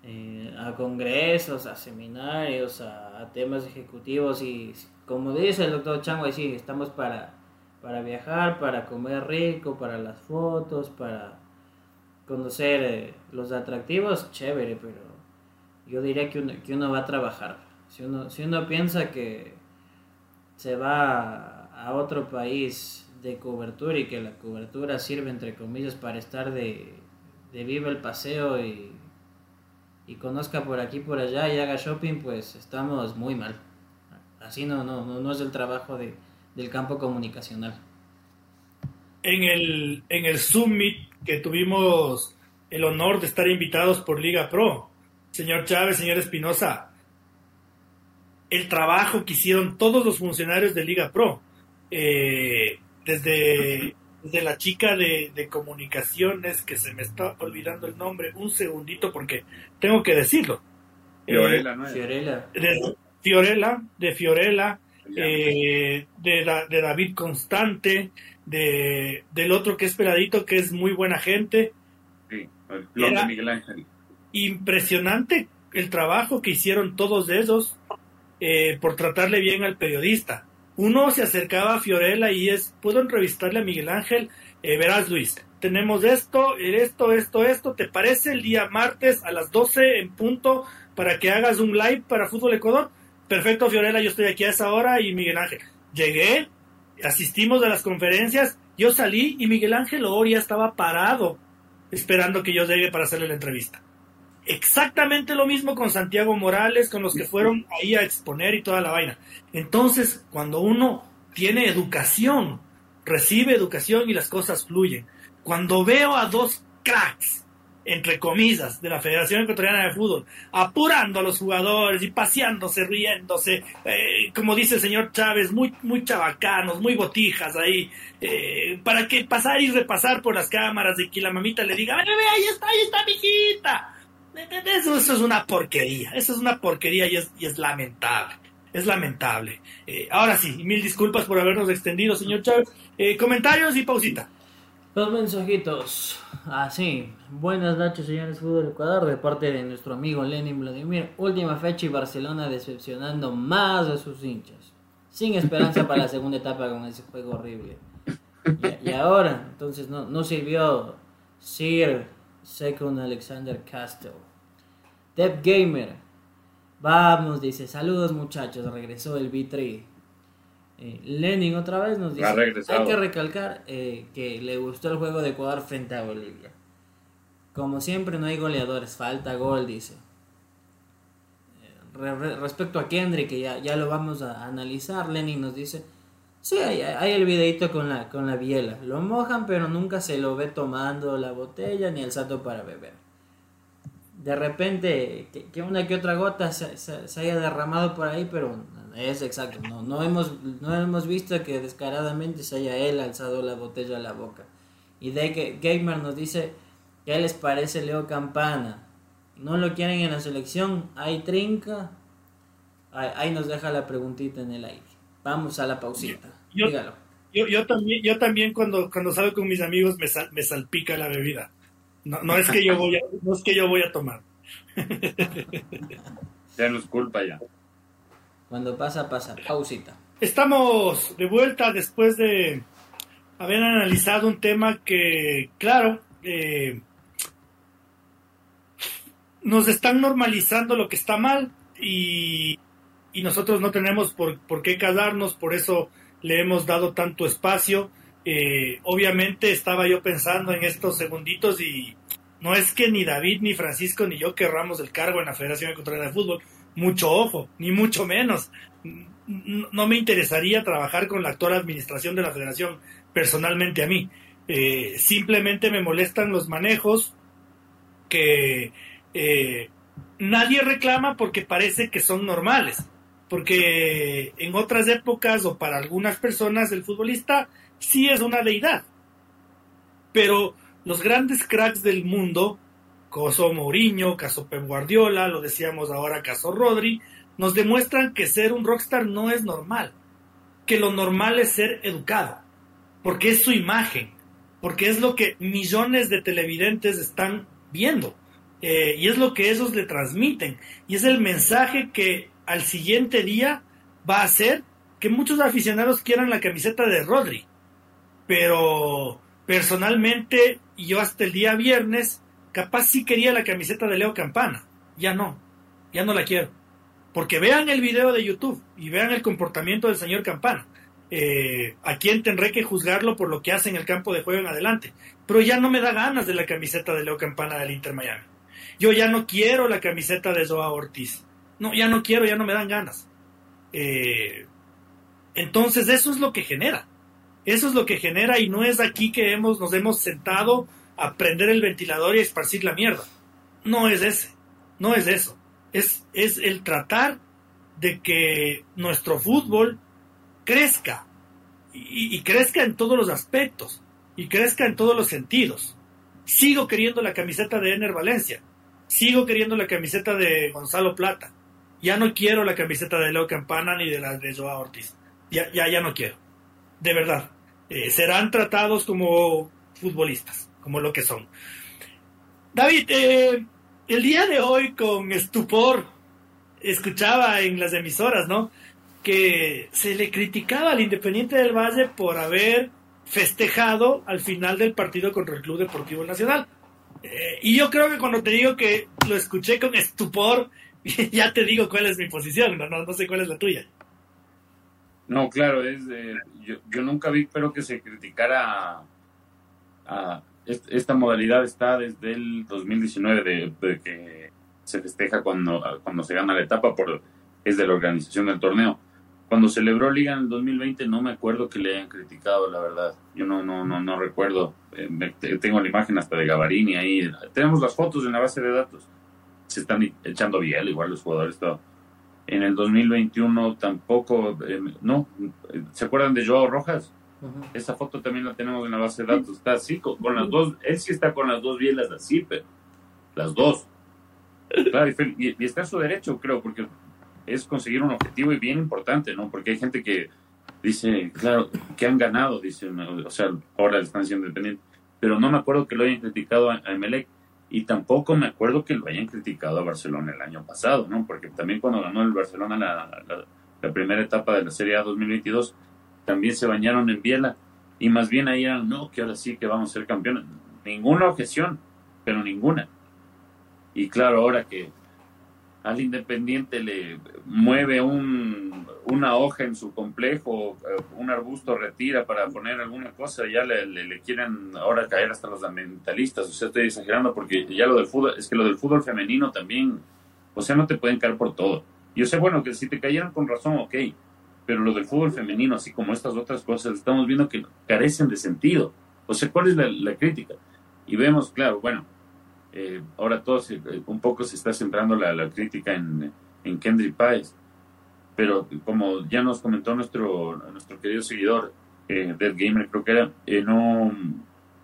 eh, a congresos, a seminarios, a, temas ejecutivos y como dice el doctor Chango, sí, estamos para, para viajar, para comer rico, para las fotos, para conocer eh, los atractivos, chévere, pero yo diría que uno, que uno va a trabajar. Si uno, si uno piensa que se va a otro país de cobertura y que la cobertura sirve entre comillas para estar de, de viva el paseo y, y conozca por aquí por allá y haga shopping, pues estamos muy mal. Así no, no, no, es el trabajo de, del campo comunicacional. En el, en el Summit que tuvimos el honor de estar invitados por Liga Pro, señor Chávez, señor Espinosa, el trabajo que hicieron todos los funcionarios de Liga Pro, eh, desde, la chica de, comunicaciones, que se me está olvidando el nombre, un segundito porque tengo que decirlo. Fiorella, ¿no? Fiorella. De Fiorella, de Fiorella, eh, de, de, David Constante, de, del otro que es peladito, que es muy buena gente. Sí, el de Miguel Ángel. Impresionante el trabajo que hicieron todos ellos eh, por tratarle bien al periodista uno se acercaba a Fiorella y es, puedo entrevistarle a Miguel Ángel, eh, verás Luis, tenemos esto, esto, esto, esto, ¿te parece el día martes a las 12 en punto para que hagas un live para Fútbol Ecuador? Perfecto, Fiorella, yo estoy aquí a esa hora y Miguel Ángel. Llegué, asistimos a las conferencias, yo salí y Miguel Ángel ya estaba parado esperando que yo llegue para hacerle la entrevista. Exactamente lo mismo con Santiago Morales, con los que fueron ahí a exponer y toda la vaina. Entonces, cuando uno tiene educación, recibe educación y las cosas fluyen. Cuando veo a dos cracks entre comillas, de la Federación Ecuatoriana de Fútbol, apurando a los jugadores y paseándose, riéndose, eh, como dice el señor Chávez, muy, muy chabacanos, muy botijas ahí, eh, para que pasar y repasar por las cámaras y que la mamita le diga, ahí está, ahí está, mijita. Eso, eso es una porquería, eso es una porquería y es, y es lamentable es lamentable. Eh, ahora sí, mil disculpas por habernos extendido, señor Chávez. comentarios y pausita. Dos mensajitos. Así. Ah, Buenas noches, señores Fútbol Ecuador, de parte de nuestro amigo Lenin Vladimir. Última fecha y Barcelona decepcionando más a sus hinchas. Sin esperanza para la segunda etapa con ese juego horrible. Y, ahora, entonces no, no sirvió Sir Second Alexander Castle. Dev Gamer. Vamos, dice. Saludos muchachos. Regresó el B3. Eh, Lenin otra vez nos dice, hay que recalcar eh, que le gustó el juego de Ecuador frente a Bolivia. Como siempre no hay goleadores, falta gol, dice. Eh, respecto a Kendrick, que ya, ya lo vamos a analizar, Lenin nos dice, sí, hay, hay, el videito con la, con la biela. Lo mojan, pero nunca se lo ve tomando la botella ni alzando para beber. De repente, que, una que otra gota se, se haya derramado por ahí, pero es exacto, no, no, hemos, no hemos visto que descaradamente se haya él alzado la botella a la boca. Y de que Gamer nos dice, ¿qué les parece Leo Campana? ¿No lo quieren en la selección? ¿Hay trinca? Ahí, nos deja la preguntita en el aire. Vamos a la pausita. Yo, Dígalo. Yo, yo, también, yo también cuando, cuando salgo con mis amigos me, me salpica la bebida. No, no, es que yo voy a, no es que yo voy a tomar. ya no es culpa ya. Cuando pasa, pasa. Pausita. Estamos de vuelta después de haber analizado un tema que, claro, eh, nos están normalizando lo que está mal y, nosotros no tenemos por, por, qué casarnos, por eso le hemos dado tanto espacio. Eh, obviamente estaba yo pensando en estos segunditos y no es que ni David, ni Francisco, ni yo querramos el cargo en la Federación Ecuatoriana de Fútbol mucho ojo, ni mucho menos. No me interesaría trabajar con la actual administración de la federación personalmente a mí. Eh, simplemente me molestan los manejos que eh, nadie reclama porque parece que son normales. Porque en otras épocas o para algunas personas el futbolista sí es una deidad. Pero los grandes cracks del mundo caso Mourinho, caso Pep Guardiola, lo decíamos ahora, caso Rodri, nos demuestran que ser un rockstar no es normal, que lo normal es ser educado, porque es su imagen, porque es lo que millones de televidentes están viendo, eh, y es lo que ellos le transmiten, y es el mensaje que al siguiente día va a hacer que muchos aficionados quieran la camiseta de Rodri, pero personalmente, yo hasta el día viernes, Capaz sí quería la camiseta de Leo Campana. Ya no. Ya no la quiero. Porque vean el video de YouTube y vean el comportamiento del señor Campana. Eh, a quién tendré que juzgarlo por lo que hace en el campo de juego en adelante. Pero ya no me da ganas de la camiseta de Leo Campana del Inter Miami. Yo ya no quiero la camiseta de Joao Ortiz. No, ya no quiero, ya no me dan ganas. Eh, entonces eso es lo que genera. Eso es lo que genera y no es aquí que hemos, nos hemos sentado a prender el ventilador y a esparcir la mierda. No es ese, no es eso. Es, es el tratar de que nuestro fútbol crezca y, crezca en todos los aspectos y crezca en todos los sentidos. Sigo queriendo la camiseta de Ener Valencia, sigo queriendo la camiseta de Gonzalo Plata. Ya no quiero la camiseta de Leo Campana ni de la de Joao Ortiz. Ya, ya, ya no quiero. De verdad. Eh, serán tratados como futbolistas como lo que son. David, eh, el día de hoy con estupor escuchaba en las emisoras, ¿no? Que se le criticaba al Independiente del Valle por haber festejado al final del partido contra el Club Deportivo Nacional. Eh, y yo creo que cuando te digo que lo escuché con estupor, ya te digo cuál es mi posición, no, no, sé cuál es la tuya. No, claro, es yo, yo, nunca vi, pero que se criticara a, esta modalidad está desde el 2019 de, que se festeja cuando, cuando se gana la etapa, por, es de la organización del torneo. cuando celebró Liga en el 2020 no me acuerdo que le hayan criticado, la verdad. Yo no no no no recuerdo. Eh, tengo la imagen hasta de Gavarini ahí. Tenemos las fotos en la base de datos. Se están echando bien igual los jugadores todo. En el 2021 tampoco, eh, no. ¿Se acuerdan de Joao Rojas? Esa foto también la tenemos en la base de datos. Está así, con, las dos. Él sí está con las dos bielas así, pero las dos. Claro, y, y está a su derecho, creo, porque es conseguir un objetivo y bien importante, ¿no? Porque hay gente que dice, claro, que han ganado, dice, o sea, ahora están siendo independientes, pero no me acuerdo que lo hayan criticado a, Emelec y tampoco me acuerdo que lo hayan criticado a Barcelona el año pasado, ¿no? Porque también cuando ganó el Barcelona la, primera etapa de la Serie A 2022, también se bañaron en Biela y más bien ahí eran, no, que ahora sí que vamos a ser campeones. Ninguna objeción, pero ninguna. Y claro, ahora que al Independiente le mueve un, una hoja en su complejo, eh, un arbusto retira para poner alguna cosa, ya le, quieren ahora caer hasta los ambientalistas. O sea, estoy exagerando porque ya lo del fútbol, es que lo del fútbol femenino también, o sea, no te pueden caer por todo. Yo sé, bueno, que si te cayeran con razón, ok, pero lo del fútbol femenino, así como estas otras cosas, estamos viendo que carecen de sentido. O sea, ¿cuál es la crítica? Y vemos, claro, bueno, eh, ahora todos eh, un poco se está centrando la, crítica en, en Kendrick Páez, pero como ya nos comentó nuestro, nuestro querido seguidor, eh, Dead Gamer creo que era, eh, no,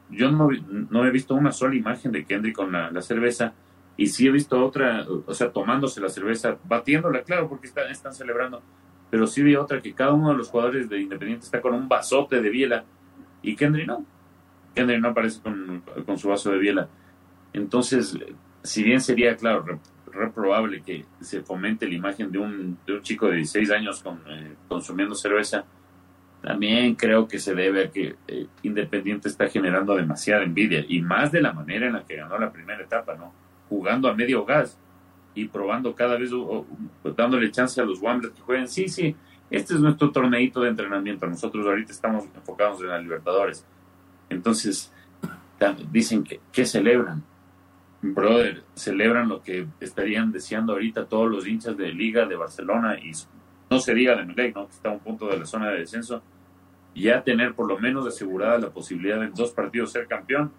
yo no, no, he visto una sola imagen de Kendrick con la, cerveza y sí he visto otra, o sea, tomándose la cerveza, batiéndola, claro, porque están, están celebrando, pero sí vi otra que cada uno de los jugadores de Independiente está con un vasote de biela y Kendrick no. Kendrick no aparece con, con su vaso de biela. Entonces, si bien sería, claro, reprobable que se fomente la imagen de un, de un chico de 16 años con, eh, consumiendo cerveza, también creo que se debe a que eh, Independiente está generando demasiada envidia y más de la manera en la que ganó la primera etapa, ¿no? Jugando a medio gas y probando cada vez, dándole chance a los Wamblers que jueguen. Sí, sí, este es nuestro torneito de entrenamiento. Nosotros ahorita estamos enfocados en la Libertadores. Entonces, dicen que, que celebran brother, celebran lo que estarían deseando ahorita todos los hinchas de Liga de Barcelona y no se diga de Melec, ¿no? que está a un punto de la zona de descenso, ya tener por lo menos asegurada la posibilidad de en dos partidos ser campeón,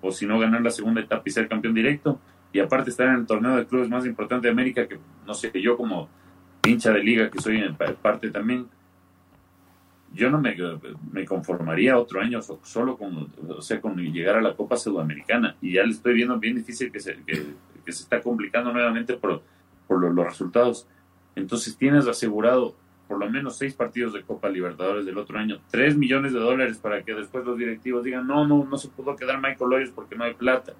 o si no ganar la segunda etapa y ser campeón directo, y aparte estar en el torneo de clubes más importante de América, que no sé, yo como hincha de liga que soy en parte también, yo no me, me, conformaría otro año solo con, o sea, con llegar a la Copa Sudamericana. Y ya le estoy viendo bien difícil que se, que, se está complicando nuevamente por, por los, resultados. Entonces tienes asegurado por lo menos seis partidos de Copa Libertadores del otro año, tres millones de dólares para que después los directivos digan, no, no, no se pudo quedar Michael Hoyos porque no hay plata.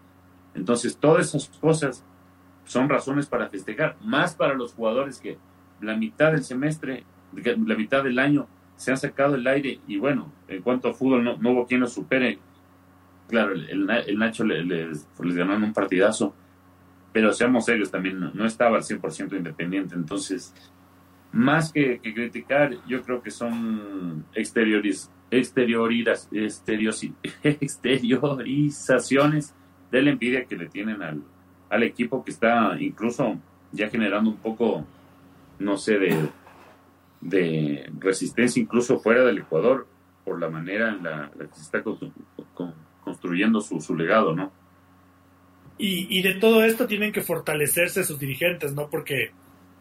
Entonces todas esas cosas son razones para festejar, más para los jugadores que la mitad del semestre, la mitad del año se han sacado el aire y bueno, en cuanto a fútbol no, hubo quien lo supere. Claro, el, Nacho les, les, ganó en un partidazo, pero seamos serios también, no, estaba al 100% independiente, entonces, más que, criticar, yo creo que son exterioriz, exterioriras, exteriorizaciones de la envidia que le tienen al, al equipo que está incluso ya generando un poco, no sé, de de resistencia incluso fuera del Ecuador por la manera en la, que se está construyendo su, su, legado, ¿no? Y, y, de todo esto tienen que fortalecerse sus dirigentes, ¿no? Porque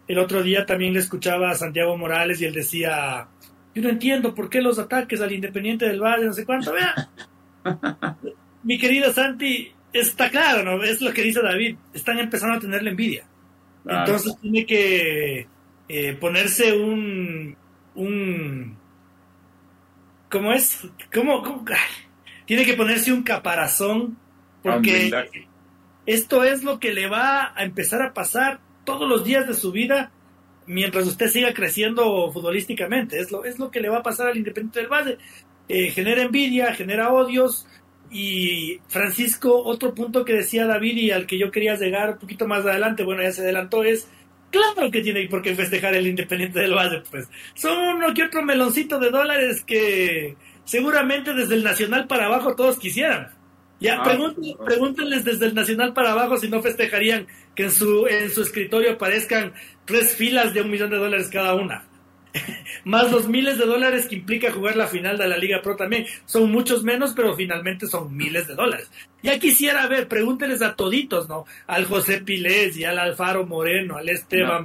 el otro día también le escuchaba a Santiago Morales y él decía, yo no entiendo por qué los ataques al Independiente del Valle, no sé cuánto, vea. Mi querido Santi, está claro, ¿no? Es lo que dice David, están empezando a tener la envidia. Entonces tiene que eh, ponerse un, un ¿cómo es? ¿Cómo, Tiene que ponerse un caparazón porque esto es lo que le va a empezar a pasar todos los días de su vida mientras usted siga creciendo futbolísticamente. Es lo, es lo que le va a pasar al Independiente del Valle. Eh, genera envidia, genera odios. Y Francisco, otro punto que decía David y al que yo quería llegar un poquito más adelante, bueno, ya se adelantó, es Claro que tiene por qué festejar el Independiente del Valle, pues. Son uno que otro meloncito de dólares que seguramente desde el Nacional para abajo todos quisieran. Ya, ah, pregúntenles, desde el Nacional para abajo si no festejarían que en su, en su escritorio aparezcan tres filas de un millón de dólares cada una. más los miles de dólares que implica jugar la final de la Liga Pro también. Son muchos menos, pero finalmente son miles de dólares. Ya quisiera ver, pregúnteles a toditos, ¿no? Al José Pilés y al Alfaro Moreno, al Esteban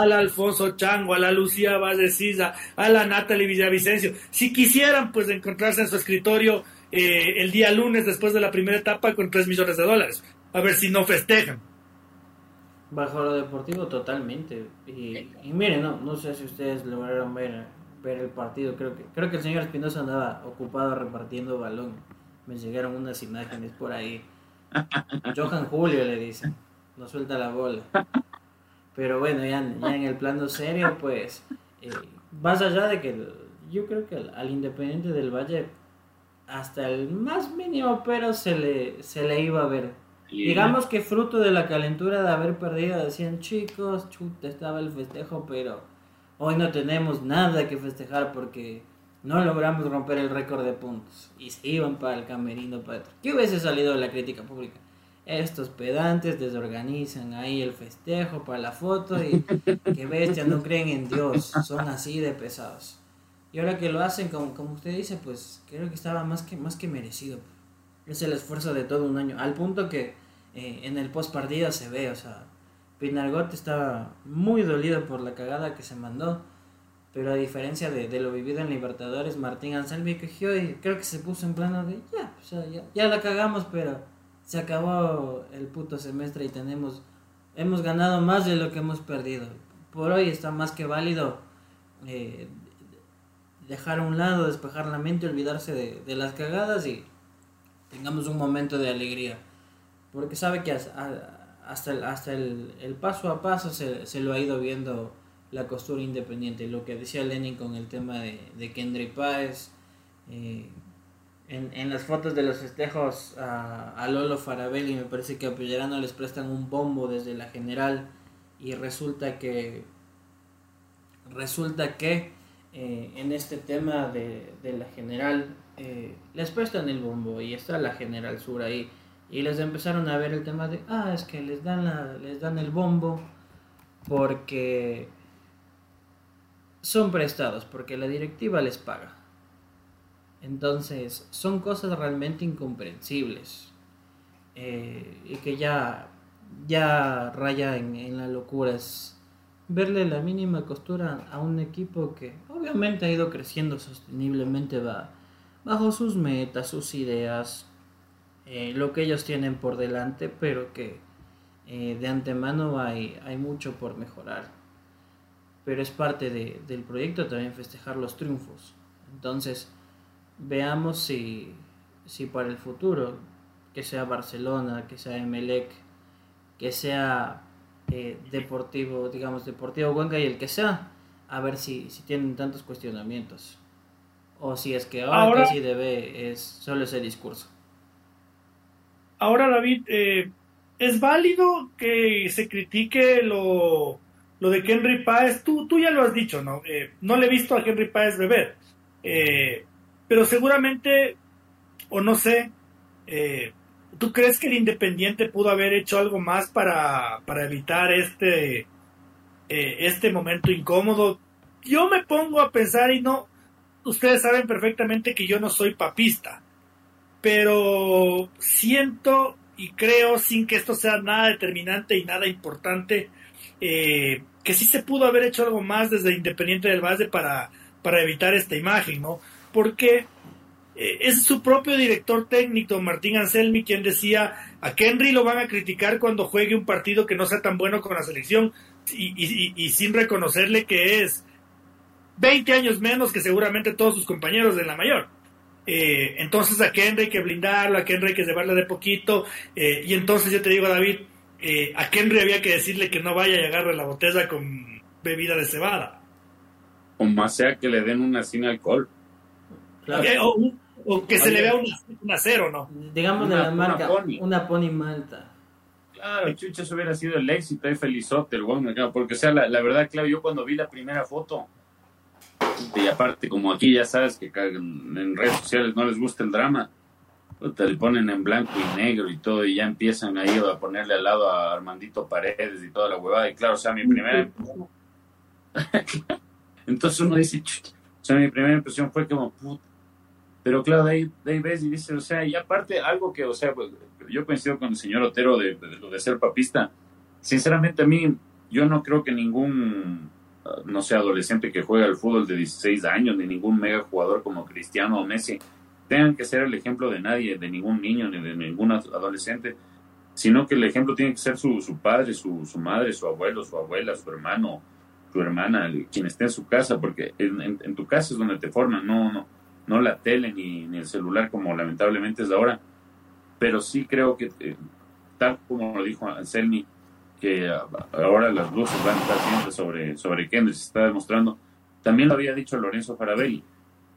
al Alfonso Chango, a la Lucía Valdecisa, a la Natalie Villavicencio. Si quisieran, pues, encontrarse en su escritorio eh, el día lunes después de la primera etapa con 3 millones de dólares. A ver si no festejan. Bajo lo deportivo totalmente. Y, miren, no, no sé si ustedes lograron ver, ver el partido. Creo que, creo que el señor Espinosa andaba ocupado repartiendo balón. Me llegaron unas imágenes por ahí. Johan Julio le dicen. No suelta la bola. Pero bueno, ya, en el plano serio, pues, eh, más allá de que yo creo que al, Independiente del Valle, hasta el más mínimo, pero se le, se le iba a ver Digamos que fruto de la calentura de haber perdido, decían chicos, chuta, estaba el festejo, pero hoy no tenemos nada que festejar porque no logramos romper el récord de puntos. Y se iban para el camerino para ¿Qué hubiese salido de la crítica pública? Estos pedantes desorganizan ahí el festejo para la foto y que bestia, no creen en Dios, son así de pesados. Y ahora que lo hacen, como, como usted dice, pues creo que estaba más que, más que merecido. Es el esfuerzo de todo un año, al punto que eh, en el post partida se ve, o sea, Pinargot estaba muy dolido por la cagada que se mandó, pero a diferencia de, lo vivido en Libertadores, Martín Anselmi cogió y creo que se puso en plano de ya, o sea, ya, ya la cagamos, pero se acabó el puto semestre y tenemos, hemos ganado más de lo que hemos perdido. Por hoy está más que válido eh, dejar a un lado, despejar la mente, olvidarse de, de las cagadas y tengamos un momento de alegría porque sabe que hasta el, hasta el, paso a paso se, se, lo ha ido viendo la costura independiente. Lo que decía Lenin con el tema de, de Kendry Páez, eh, en, en, las fotos de los festejos a, a, Lolo Farabelli, me parece que a Pellerano les prestan un bombo desde la general y resulta que resulta que eh, en este tema de, de la general eh, les prestan el bombo y está la general sur ahí y les empezaron a ver el tema de, ah, es que les dan, la, les dan el bombo porque son prestados, porque la directiva les paga. Entonces, son cosas realmente incomprensibles eh, y que ya, ya raya en, la locura. Es verle la mínima costura a un equipo que obviamente ha ido creciendo sosteniblemente va, bajo sus metas, sus ideas, eh, lo que ellos tienen por delante, pero que eh, de antemano hay, hay mucho por mejorar. Pero es parte de, del proyecto también festejar los triunfos. Entonces, veamos si, si para el futuro, que sea Barcelona, que sea Emelec, que sea eh, Deportivo, digamos, Deportivo Huenca y el que sea, a ver si, si tienen tantos cuestionamientos. O si es que ahora, ahora que sí debe es solo ese discurso. Ahora, David, eh, es válido que se critique lo, lo de Henry Páez. Tú, tú ya lo has dicho, ¿no? Eh, no le he visto a Henry Páez beber. Eh, pero seguramente, o no sé, ¿tú crees que el Independiente pudo haber hecho algo más para, para evitar este, este momento incómodo? Yo me pongo a pensar y no, ustedes saben perfectamente que yo no soy papista pero siento y creo, sin que esto sea nada determinante y nada importante, eh, que sí se pudo haber hecho algo más desde Independiente del Valle para, para evitar esta imagen, ¿no? Porque eh, es su propio director técnico, Martín Anselmi, quien decía, a Kenry lo van a criticar cuando juegue un partido que no sea tan bueno con la selección y, y sin reconocerle que es 20 años menos que seguramente todos sus compañeros de la mayor. Eh, entonces a Kenry hay que blindarlo, a Kenry hay que llevarle de poquito. Eh, y entonces yo te digo, David, eh, a Kenry había que decirle que no vaya y agarre la botella con bebida de cebada. O más sea que le den una sin alcohol. O, que se le vea un acero, ¿no? Digamos de la marca, una pony. malta. Claro, chucha, eso hubiera sido el éxito y felizote, el porque o sea, la, la verdad, claro, yo cuando vi la primera foto, y aparte, como aquí ya sabes que en redes sociales no les gusta el drama, te le ponen en blanco y negro y todo, y ya empiezan ahí a ponerle al lado a Armandito Paredes y toda la huevada. Y claro, o sea, mi primera. Entonces uno dice, o sea, mi primera impresión fue como, puta. Pero claro, de ahí, de ves y dices, o sea, y aparte algo que, o sea, pues, yo coincido con el señor Otero de, de, de ser papista. Sinceramente a mí, yo no creo que ningún, no sé, adolescente que juega al fútbol de 16 años, ni ningún mega jugador como Cristiano o Messi, tengan que ser el ejemplo de nadie, de ningún niño, ni de ningún adolescente, sino que el ejemplo tiene que ser su, su padre, su, su madre, su abuelo, su abuela, su hermano, tu hermana, quien esté en su casa, porque en, tu casa es donde te forman, no, no, no la tele ni, ni, el celular como lamentablemente es ahora. Pero sí creo que, eh, tal como lo dijo Anselmi, que ahora las luces van a estar siempre sobre, sobre Kendrick, se está demostrando. También lo había dicho Lorenzo Farabelli,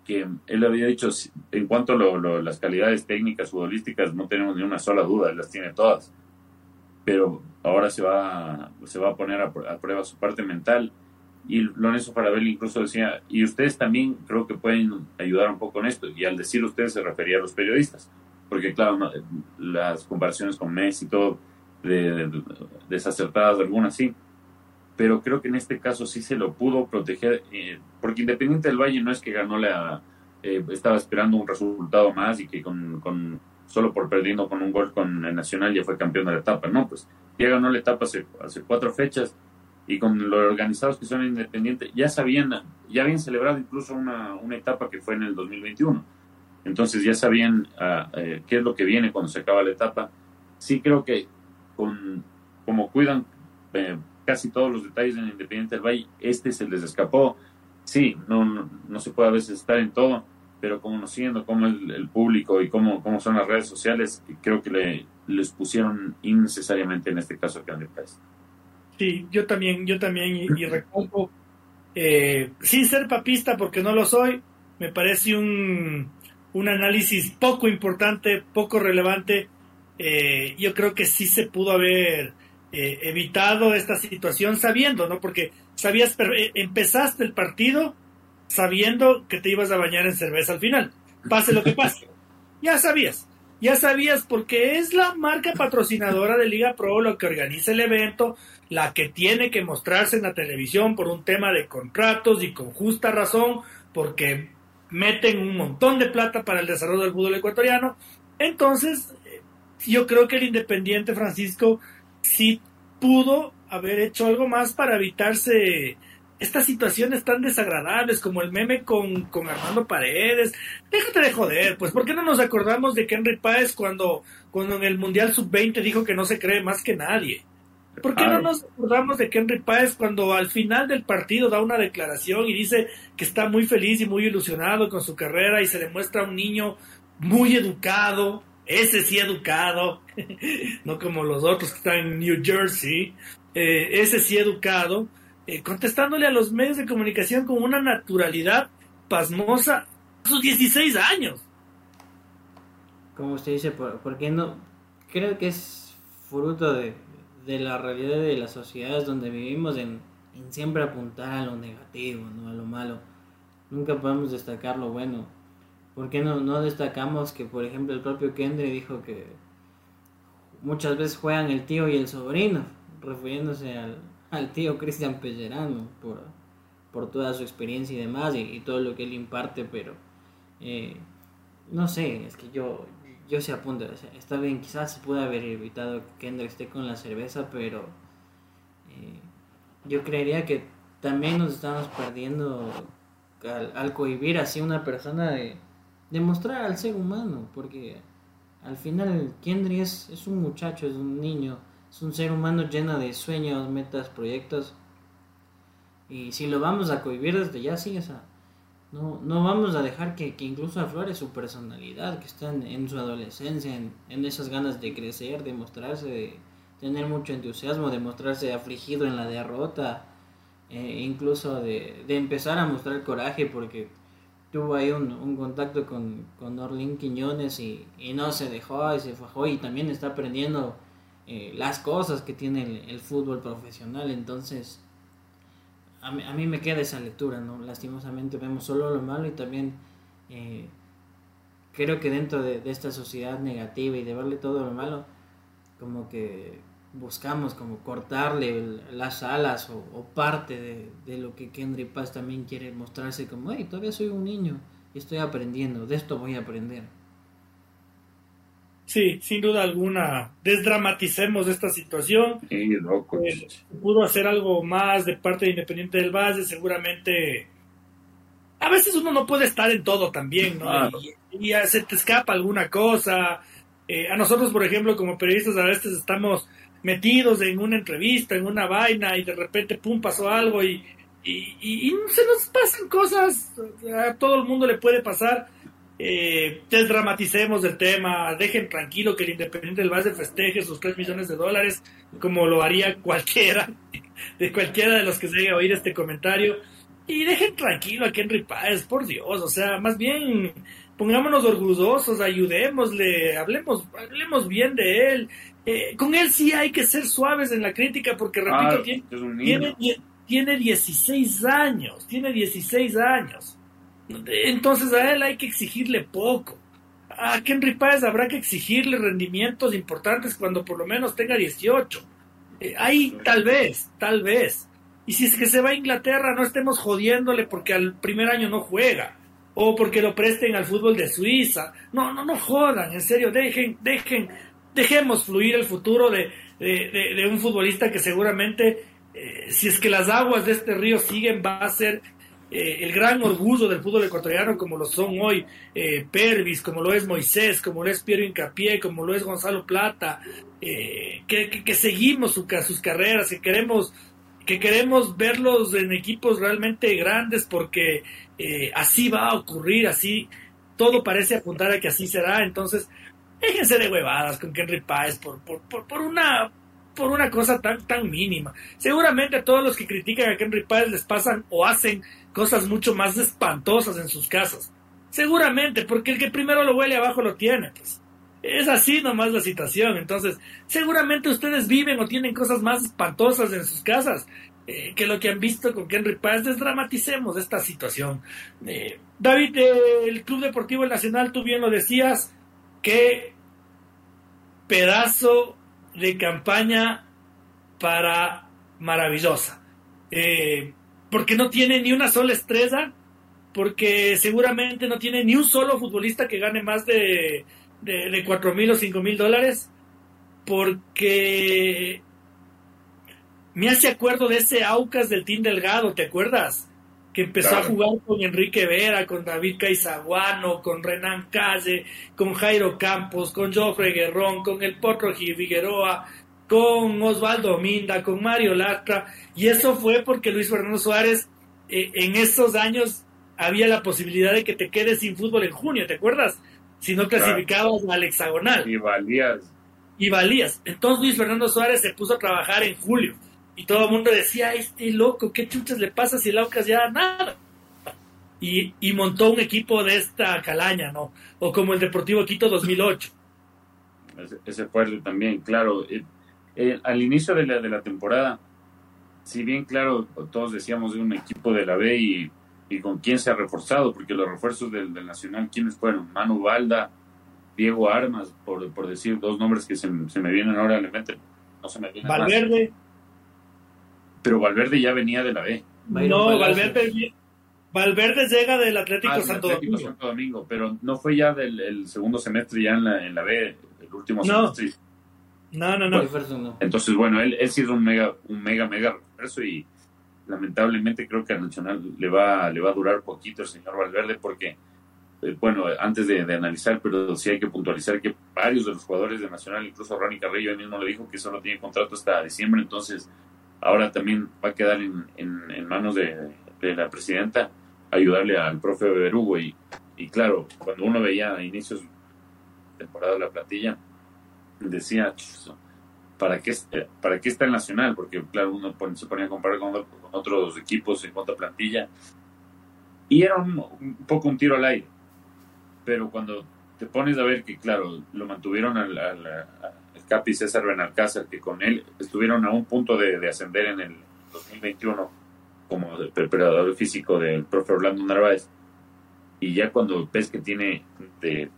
que él había dicho, en cuanto a las calidades técnicas futbolísticas, no tenemos ni una sola duda, las tiene todas. Pero ahora se va, se va a poner a, a prueba su parte mental y Lorenzo Farabelli incluso decía, y ustedes también creo que pueden ayudar un poco en esto. Y al decir ustedes se refería a los periodistas, porque claro, las comparaciones con Messi y todo, de, desacertadas algunas sí, pero creo que en este caso sí se lo pudo proteger, eh, porque Independiente del Valle no es que ganó la, eh, estaba esperando un resultado más y que con, solo por perdiendo con un gol con el Nacional ya fue campeón de la etapa, no, pues ya ganó la etapa hace, hace cuatro fechas y con los organizados que son independientes, ya sabían, ya habían celebrado incluso una, una etapa que fue en el 2021. Entonces ya sabían uh, eh, qué es lo que viene cuando se acaba la etapa. Sí creo que con como cuidan eh, casi todos los detalles en Independiente del Valle, este se les escapó. Sí, no, no, se puede a veces estar en todo, pero conociendo cómo el, el público y cómo, cómo son las redes sociales, creo que le, les pusieron innecesariamente en este caso a Candy Price. Sí, yo también, yo también, y, y eh, sin ser papista, porque no lo soy, me parece un, un análisis poco importante, poco relevante. Eh, yo creo que sí se pudo haber eh, evitado esta situación sabiendo, ¿no? Porque sabías, empezaste el partido sabiendo que te ibas a bañar en cerveza al final, pase lo que pase. Ya sabías ya sabías porque es la marca patrocinadora de Liga Pro lo que organiza el evento, la que tiene que mostrarse en la televisión por un tema de contratos y con justa razón, porque meten un montón de plata para el desarrollo del fútbol ecuatoriano. Entonces, eh, yo creo que el Independiente Francisco sí pudo haber hecho algo más para evitarse estas situaciones tan desagradables como el meme con, con Armando Paredes. Déjate de joder, pues ¿por qué no nos acordamos de Henry Páez cuando, cuando en el Mundial Sub-20 dijo que no se cree más que nadie? ¿Por qué no nos acordamos de Henry Páez cuando al final del partido da una declaración y dice que está muy feliz y muy ilusionado con su carrera y se demuestra un niño muy educado, ese sí educado, no como los otros que están en New Jersey, eh, ese sí educado, eh, contestándole a los medios de comunicación con una naturalidad pasmosa a sus 16 años. Como usted dice, ¿por, qué no? Creo que es fruto de, la realidad de las sociedades donde vivimos en, siempre apuntar a lo negativo, ¿no? a lo malo. Nunca podemos destacar lo bueno. ¿Por qué no, no destacamos que, por ejemplo, el propio Kendre dijo que muchas veces juegan el tío y el sobrino, refiriéndose al, al tío Cristian Pellerano por, por toda su experiencia y demás y, todo lo que él imparte, pero eh, no sé, es que yo, yo se apunto, está bien, quizás se puede haber evitado que Kendrick esté con la cerveza, pero eh, yo creería que también nos estamos perdiendo al, cohibir así una persona de, demostrar al ser humano, porque al final Kendrick es, es un muchacho, es un niño, es un ser humano lleno de sueños, metas, proyectos. Y si lo vamos a cohibir desde ya, sí, o sea, no, no vamos a dejar que, incluso aflore su personalidad, que está en, su adolescencia, en, esas ganas de crecer, de mostrarse, de tener mucho entusiasmo, de mostrarse afligido en la derrota, eh, incluso de, empezar a mostrar coraje porque tuvo ahí un, contacto con, con Quiñones y, y no se dejó y se fajó y también está aprendiendo eh, las cosas que tiene el, fútbol profesional. Entonces, a mí, a mí, me queda esa lectura, ¿no? Lastimosamente vemos solo lo malo y también eh, creo que dentro de, esta sociedad negativa y de verle todo lo malo, como que buscamos como cortarle las alas o, parte de, lo que Kendry Paz también quiere mostrarse como, hey, todavía soy un niño y estoy aprendiendo, de esto voy a aprender. Sí, sin duda alguna, desdramaticemos esta situación. Sí, loco. Eh, pudo hacer algo más de parte de Independiente del Valle, seguramente. A veces uno no puede estar en todo también, ¿no? Y, se te escapa alguna cosa. Eh, a nosotros, por ejemplo, como periodistas, a veces estamos metidos en una entrevista, en una vaina, y de repente, pum, pasó algo y, y, se nos pasan cosas. A todo el mundo le puede pasar eh, desdramaticemos el tema, dejen tranquilo que el Independiente del Valle festeje sus 3 millones de dólares, como lo haría cualquiera, de cualquiera de los que se haya a oír este comentario. Y dejen tranquilo a Henry Páez, por Dios, o sea, más bien pongámonos orgullosos, ayudémosle, hablemos, hablemos bien de él. Eh, con él sí hay que ser suaves en la crítica, porque repito, tiene, tiene, tiene 16 años, tiene 16 años. Entonces a él hay que exigirle poco. A Henry Páez habrá que exigirle rendimientos importantes cuando por lo menos tenga 18. Eh, ahí tal vez, tal vez. Y si es que se va a Inglaterra, no estemos jodiéndole porque al primer año no juega. O porque lo presten al fútbol de Suiza. No, no, no jodan, en serio, dejen, dejen, dejemos fluir el futuro de, de, un futbolista que seguramente, eh, si es que las aguas de este río siguen, va a ser eh, el gran orgullo del fútbol ecuatoriano como lo son hoy eh, Pervis, como lo es Moisés, como lo es Piero Incapié, como lo es Gonzalo Plata, eh, que, seguimos sus carreras, que queremos, que queremos verlos en equipos realmente grandes porque así va a ocurrir, así todo parece apuntar a que así será, entonces déjense de huevadas con Henry Páez por, por, por, por una por una cosa tan, tan mínima. Seguramente a todos los que critican a Henry Páez les pasan o hacen cosas mucho más espantosas en sus casas. Seguramente, porque el que primero lo huele abajo lo tiene, pues. Es así nomás la situación. Entonces, seguramente ustedes viven o tienen cosas más espantosas en sus casas eh, que lo que han visto con Henry Páez. Desdramaticemos esta situación. Eh, David, el Club Deportivo Nacional, tú bien lo decías, qué pedazo de campaña para maravillosa. Eh, porque no tiene ni una sola estrella, porque seguramente no tiene ni un solo futbolista que gane más de, de, cuatro mil o cinco mil dólares, porque me hace acuerdo de ese Aucas del Team Delgado, ¿te acuerdas? Que empezó a jugar con Enrique Vera, con David Caizaguano, con Renan Calle, con Jairo Campos, con Joffre Guerrón, con el Potro Figueroa, con Osvaldo Minda, con Mario Lastra, y eso fue porque Luis Fernando Suárez eh, en esos años había la posibilidad de que te quedes sin fútbol en junio, ¿te acuerdas? Si no clasificabas al hexagonal. Y valías. Y valías. Entonces Luis Fernando Suárez se puso a trabajar en julio. Y todo el mundo decía, este loco, ¿qué chuchas le pasa si el Aucas ya nada? Y, y montó un equipo de esta calaña, ¿no? O como el Deportivo Quito 2008. Ese, ese fue también, claro. Eh, al inicio de la, de la temporada, si bien claro, todos decíamos de un equipo de la B y, con quién se ha reforzado, porque los refuerzos del, Nacional, ¿quiénes fueron? Manu Balda, Diego Armas, por, por decir dos nombres que se, me vienen ahora a la mente. No se me vienen Valverde. Pero Valverde ya venía de la B. No, Valverde, Valverde llega del Atlético, ah, Santo, Domingo. Pero no fue ya del segundo semestre ya en la, en la B, el último semestre no, no, no. Entonces, bueno, él, él sí es un mega, un mega, mega refuerzo y lamentablemente creo que a Nacional le va, le va a durar poquito el señor Valverde porque, eh, bueno, antes de, analizar, pero sí hay que puntualizar que varios de los jugadores de Nacional, incluso Ronnie Carrillo él mismo le dijo que solo tiene contrato hasta diciembre, entonces ahora también va a quedar en, manos de, la presidenta ayudarle al profe Berugo y, y claro, cuando uno veía a inicios de temporada la platilla, decía, ¿para qué, ¿para qué está el Nacional? Porque, claro, uno se ponía a comparar con, otros equipos en cuanto a plantilla. Y era un, poco un tiro al aire. Pero cuando te pones a ver que, claro, lo mantuvieron al, al, Capi César Benalcázar, que con él estuvieron a un punto de, ascender en el 2021 como preparador físico del profe Orlando Narváez. Y ya cuando ves que tiene de,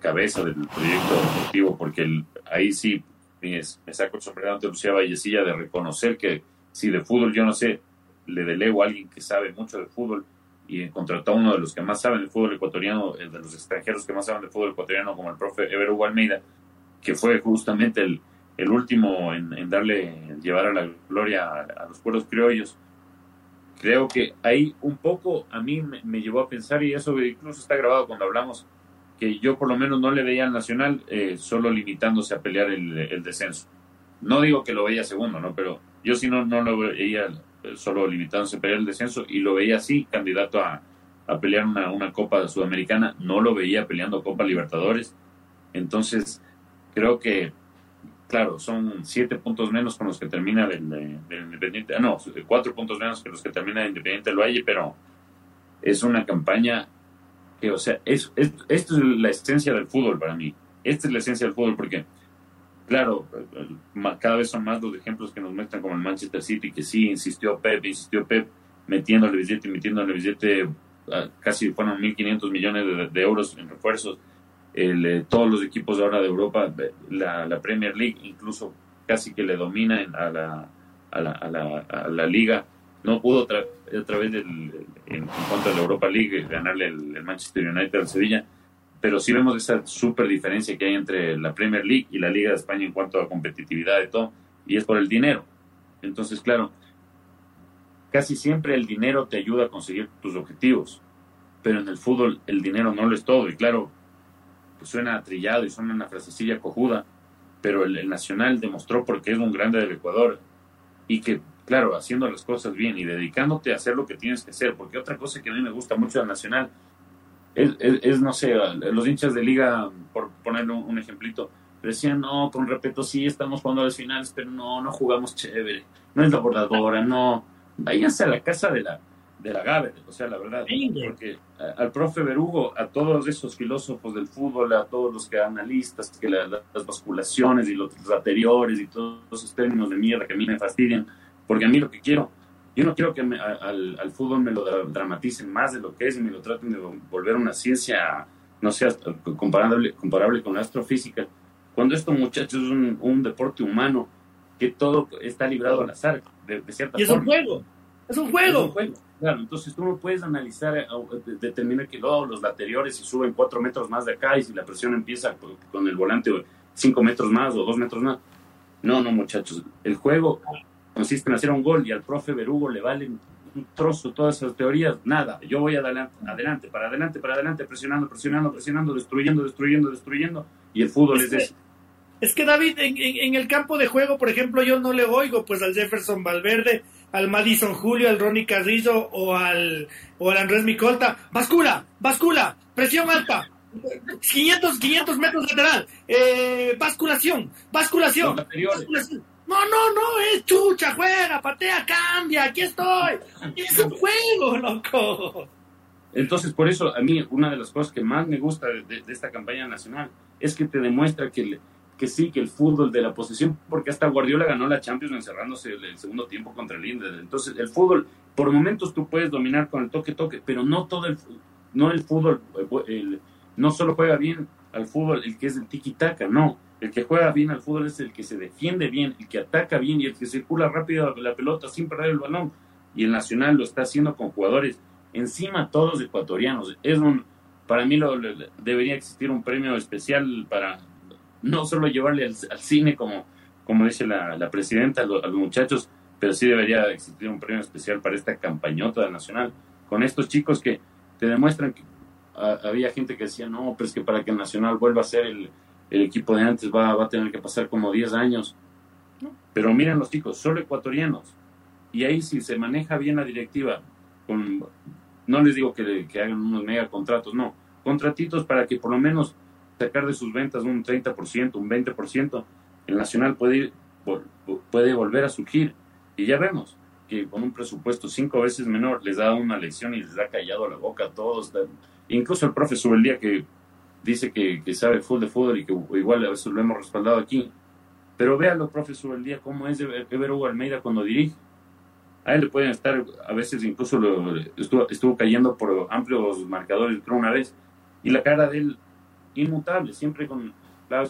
cabeza del proyecto deportivo, porque ahí sí me, saco el sombrero ante Lucía Vallecilla de reconocer que si de fútbol yo no sé, le delego a alguien que sabe mucho de fútbol y contrató a uno de los que más saben de fútbol ecuatoriano, el de los extranjeros que más saben de fútbol ecuatoriano, como el profe Ever Hugo Almeida, que fue justamente el, el último en, darle, llevar a la gloria a, los pueblos criollos. Creo que ahí un poco a mí me, llevó a pensar, y eso incluso está grabado cuando hablamos, que yo por lo menos no le veía al Nacional eh, solo limitándose a pelear el, descenso. No digo que lo veía segundo, ¿no? Pero yo sí no, no lo veía solo limitándose a pelear el descenso y lo veía así, candidato a, a pelear una, una Copa Sudamericana, no lo veía peleando Copa Libertadores. Entonces, creo que, claro, son siete puntos menos con los que termina del, Independiente, ah, no, cuatro puntos menos que los que termina el Independiente del Valle, pero es una campaña que, o sea, es, esto es la esencia del fútbol para mí. Esta es la esencia del fútbol porque, claro, cada vez son más los ejemplos que nos muestran como el Manchester City, que sí, insistió Pep, insistió Pep, metiéndole billete, metiéndole billete, casi fueron 1.500 millones de, euros en refuerzos. El, eh, todos los equipos ahora de Europa, la, Premier League incluso casi que le domina a la, a la, a la, a la liga no pudo a través del en, cuanto a la Europa League ganarle el, Manchester United al Sevilla pero sí vemos esa súper diferencia que hay entre la Premier League y la Liga de España en cuanto a competitividad y todo y es por el dinero. Entonces claro casi siempre el dinero te ayuda a conseguir tus objetivos pero en el fútbol el dinero no lo es todo y claro pues suena trillado y suena una frasecilla cojuda pero el, el Nacional demostró porque es un grande del Ecuador y que claro, haciendo las cosas bien y dedicándote a hacer lo que tienes que hacer, porque otra cosa que a mí me gusta mucho del Nacional es, no sé, los hinchas de liga, por poner un, ejemplito, decían, no, con respeto, sí, estamos jugando a las finales, pero no, no jugamos chévere, no es la bordadora, no, váyanse a la casa de la, de la Gaber, o sea, la verdad, porque al profe Berugo, a todos esos filósofos del fútbol, a todos los que analistas, que las basculaciones y los anteriores y todos esos términos de mierda que a mí me fastidian, porque a mí lo que quiero, yo no quiero que al, al, fútbol me lo dramaticen más de lo que es y me lo traten de volver una ciencia, no sé, comparable, comparable con la astrofísica, cuando esto, muchachos, es un, un deporte humano que todo está librado al azar, de, cierta y es un juego, es un juego. Es un juego. Claro, entonces tú no puedes analizar, eh, determinar que luego los laterales si suben cuatro metros más de acá y si la presión empieza con el volante cinco metros más o dos metros más. No, no, muchachos. El juego consiste en hacer un gol y al profe Berugo le valen un trozo todas esas teorías, nada, yo voy adelante, adelante, para adelante, para adelante, presionando, presionando, presionando, destruyendo, destruyendo, destruyendo, y el fútbol es, eso. Es que David, en, el campo de juego, por ejemplo, yo no le oigo pues al Jefferson Valverde, al Madison Julio, al Ronnie Carrillo o al, o al Andrés Micolta. Bascula, bascula, presión alta, 500, 500 metros lateral, eh, basculación, basculación, basculación. No, no, no, es chucha, juega, patea, cambia, aquí estoy. Es un juego, loco. Entonces, por eso, a mí, una de las cosas que más me gusta de, esta campaña nacional es que te demuestra que, que sí, que el fútbol de la posesión, porque hasta Guardiola ganó la Champions encerrándose el, segundo tiempo contra el Inter. Entonces, el fútbol, por momentos tú puedes dominar con el toque-toque, pero no todo el, no el fútbol, no solo juega bien al fútbol el que es el tiki-taka, no el que juega bien al fútbol es el que se defiende bien, el que ataca bien y el que circula rápido la pelota sin perder el balón. Y el Nacional lo está haciendo con jugadores encima todos ecuatorianos. Es un, para mí debería existir un premio especial para no solo llevarle al, cine como, como dice la, presidenta a los, muchachos, pero sí debería existir un premio especial para esta campañota del Nacional con estos chicos que te demuestran que había gente que decía, no, pero es que para que el Nacional vuelva a ser el, el equipo de antes va, va a tener que pasar como 10 años. Pero miren los chicos, solo ecuatorianos. Y ahí si se maneja bien la directiva, con, no les digo que, que hagan unos mega contratos, no, contratitos para que por lo menos sacar de sus ventas un 30%, un 20%, el Nacional puede, puede volver a surgir. Y ya vemos que con un presupuesto cinco veces menor les da una lección y les ha callado la boca a todos. Incluso el profe el día que dice que, sabe full de fútbol y que igual a veces lo hemos respaldado aquí. Pero véalo, profesor, el día cómo es de ver Hugo Almeida cuando dirige. A él le pueden estar, a veces incluso lo, estuvo, estuvo cayendo por amplios marcadores, creo una vez, y la cara de él inmutable, siempre con,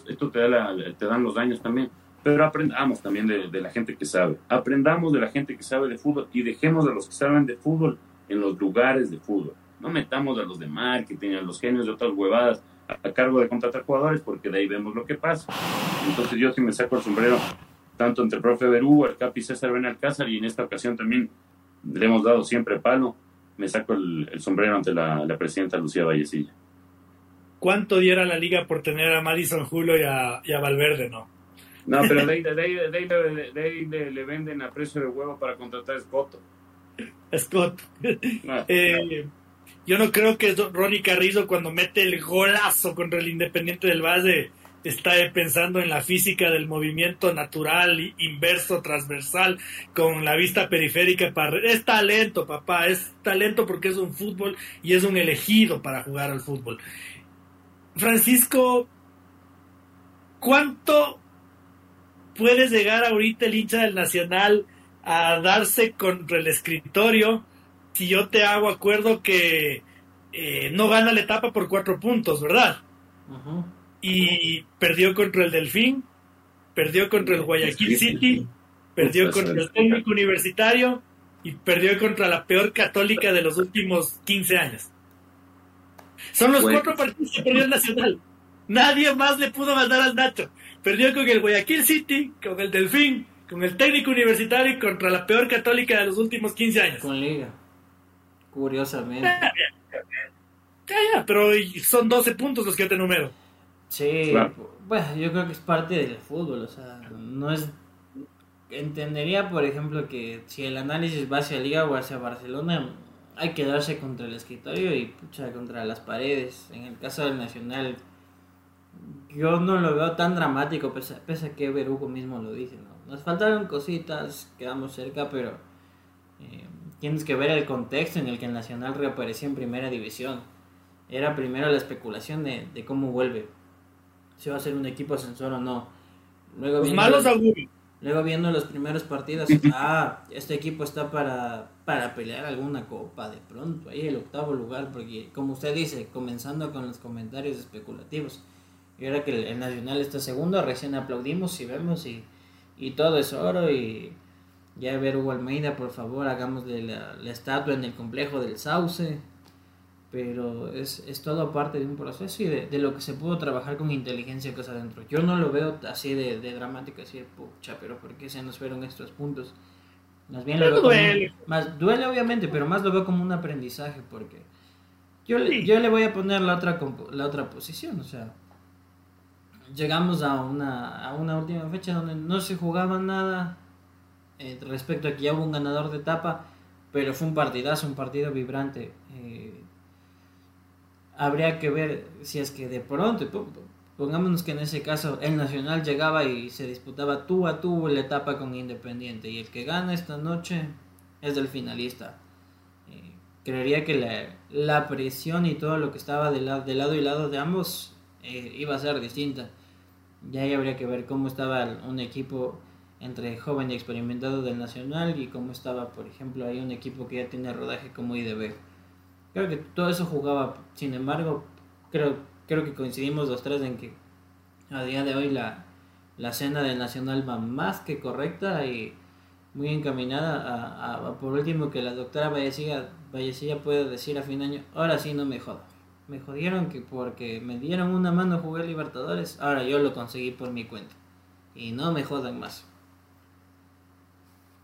esto te, da te dan los daños también, pero aprendamos también de, la gente que sabe. Aprendamos de la gente que sabe de fútbol y dejemos a los que saben de fútbol en los lugares de fútbol. No metamos a los de marketing, a los genios de otras huevadas a, cargo de contratar jugadores, porque de ahí vemos lo que pasa. Entonces yo sí me saco el sombrero, tanto entre el profe Berú, el Capi César Benalcázar, y en esta ocasión también le hemos dado siempre palo, me saco el, sombrero ante la, presidenta Lucía Vallecilla. ¿Cuánto diera la liga por tener a Madison Julio y a, y a Valverde, no? No, pero de ahí, le, venden a precio de huevo para contratar a Scott. Scott. Ah. Eh, yo no creo que Ronnie Carrizo cuando mete el golazo contra el Independiente del Valle está pensando en la física del movimiento natural, inverso, transversal, con la vista periférica. Para... Es talento, papá, es talento porque es un fútbol y es un elegido para jugar al fútbol. Francisco, ¿cuánto puedes llegar ahorita el hincha del Nacional a darse contra el escritorio si yo te hago acuerdo que eh, no gana la etapa por cuatro puntos, ¿verdad? Y perdió contra el Delfín, perdió contra el Guayaquil City, perdió contra el técnico universitario y perdió contra la peor católica de los últimos 15 años. Son los cuatro partidos que perdió el Nacional. Nadie más le pudo mandar al Nacho. Perdió con el Guayaquil City, con el Delfín, con el técnico universitario y contra la peor católica de los últimos 15 años. Con Liga. Curiosamente. Ya, ya, pero son 12 puntos los que te número. Sí, bueno, yo creo que es parte del fútbol, o sea, no es... Entendería, por ejemplo, que si el análisis va hacia Liga o hacia Barcelona, hay que darse contra el escritorio y pucha, contra las paredes. En el caso del Nacional, yo no lo veo tan dramático, pese, a que Berugo mismo lo dice, ¿no? Nos faltaron cositas, quedamos cerca, pero eh, tienes que ver el contexto en el que el Nacional reapareció en primera división. Era primero la especulación de, cómo vuelve, si va a ser un equipo ascensor o no. Luego los malos Luego viendo los primeros partidos, ah, este equipo está para, para pelear alguna copa de pronto, ahí el octavo lugar, porque como usted dice, comenzando con los comentarios especulativos, y ahora que el, Nacional está segundo, recién aplaudimos y vemos y, y todo es oro y ya ver Hugo Almeida, por favor, hagamos de la, estatua en el complejo del Sauce, pero es, es todo parte de un proceso y de, lo que se pudo trabajar con inteligencia cosa adentro. Yo no lo veo así de, de dramático, así de pucha, pero ¿por qué se nos fueron estos puntos? Más bien lo veo duele. más, duele obviamente, pero más lo veo como un aprendizaje porque yo, yo le voy a poner la otra, la otra posición, o sea, llegamos a una, a una última fecha donde no se jugaba nada eh, respecto a que ya hubo un ganador de etapa, pero fue un partidazo, un partido vibrante. Eh, habría que ver si es que de pronto, pongámonos que en ese caso el Nacional llegaba y se disputaba tú a tú la etapa con Independiente y el que gana esta noche es el finalista. Eh, creería que la, presión y todo lo que estaba de lado y lado de ambos iba a ser distinta. Ya ahí habría que ver cómo estaba un equipo entre joven y experimentado del Nacional y cómo estaba, por ejemplo, hay un equipo que ya tiene rodaje como IDB. Creo que todo eso jugaba, sin embargo, creo, creo que coincidimos los tres en que a día de hoy la, la cena del Nacional va más que correcta y muy encaminada a, por último que la doctora Vallecilla, Vallecilla pueda decir a fin de año, ahora sí no me jodas me jodieron que porque me dieron una mano jugué Libertadores, ahora yo lo conseguí por mi cuenta. Y no me jodan más.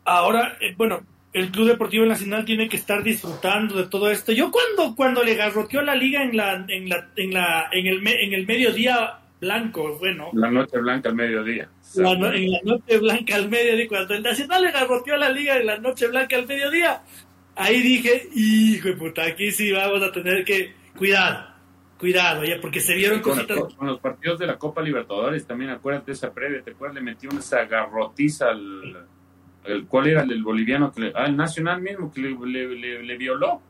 Ahora, eh, bueno, el Club Deportivo Nacional tiene que estar disfrutando de todo esto. Yo cuando, cuando le garroteó la liga en la, en la, en la, en el, en el mediodía blanco, bueno. La noche blanca al mediodía. en la noche blanca al mediodía, cuando el Nacional le garroteó la liga en la noche blanca al mediodía, ahí dije, hijo de puta, aquí sí vamos a tener que cuidado, cuidado, ya, porque se vieron con cositas. con los partidos de la Copa Libertadores también, acuérdate de esa previa, ¿te acuerdas? Le metió una zagarrotiza al. El, ¿Cuál era el boliviano? Que ah, el nacional mismo que le, le, violó.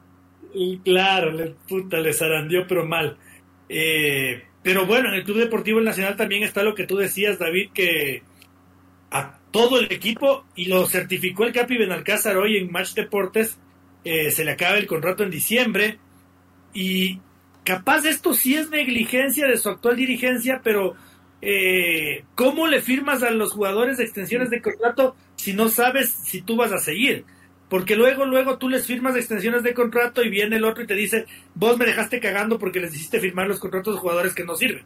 Y claro, le, puta, le zarandió, pero mal. Eh, pero bueno, en el Club Deportivo Nacional también está lo que tú decías, David, que a todo el equipo, y lo certificó el Capi Benalcázar hoy en Match Deportes, eh, se le acaba el contrato en diciembre, y capaz esto sí es negligencia de su actual dirigencia, pero eh, ¿cómo le firmas a los jugadores de extensiones de contrato si no sabes si tú vas a seguir? Porque luego, luego tú les firmas extensiones de contrato y viene el otro y te dice, vos me dejaste cagando porque les hiciste firmar los contratos de jugadores que no sirven.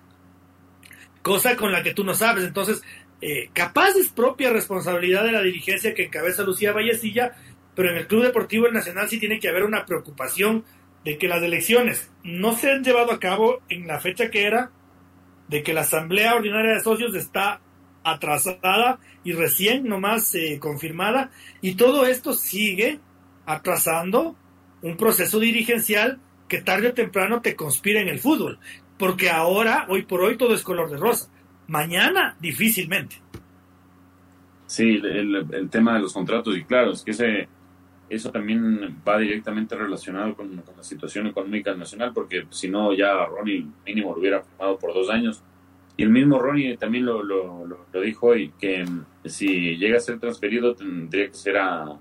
Cosa con la que tú no sabes. Entonces, eh, capaz es propia responsabilidad de la dirigencia que encabeza Lucía Vallecilla, pero en el Club Deportivo Nacional sí tiene que haber una preocupación de que las elecciones no se han llevado a cabo en la fecha que era, de que la Asamblea Ordinaria de Socios está atrasada y recién nomás eh, confirmada, y todo esto sigue atrasando un proceso dirigencial que tarde o temprano te conspira en el fútbol, porque ahora, hoy por hoy, todo es color de rosa. Mañana, difícilmente. Sí, el, tema de los contratos, y claro, es que ese, eso también va directamente relacionado con, la situación económica nacional, porque si no, ya Ronnie mínimo lo hubiera firmado por dos años y el mismo Ronnie también lo, lo, dijo hoy, que mm, si llega a ser transferido tendría que ser a,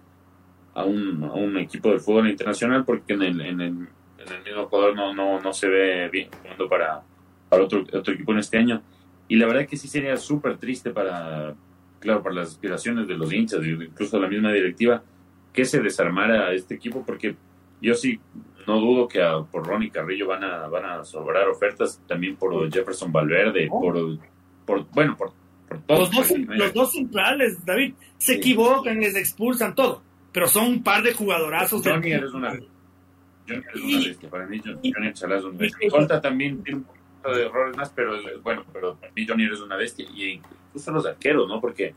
a, un, a un equipo de fútbol internacional porque en el, en el, en el mismo jugador no, no, no se ve bien jugando para, para otro, otro equipo en este año. Y la verdad que sí sería súper triste para, claro, para las aspiraciones de los hinchas, incluso la misma directiva, que se desarmara este equipo porque yo sí no dudo que por Ronnie Carrillo van a, van a sobrar ofertas también por Jefferson Valverde, por, por, bueno, por, todos. Los dos, centrales, David, se equivocan, les expulsan todo, pero son un par de jugadorazos. Johnny eres una, Johnny eres una bestia, para mí Johnny Chalá es una bestia. También tiene un poquito de errores más, pero bueno, pero para mí Johnny eres una bestia, y incluso los arqueros, ¿no? Porque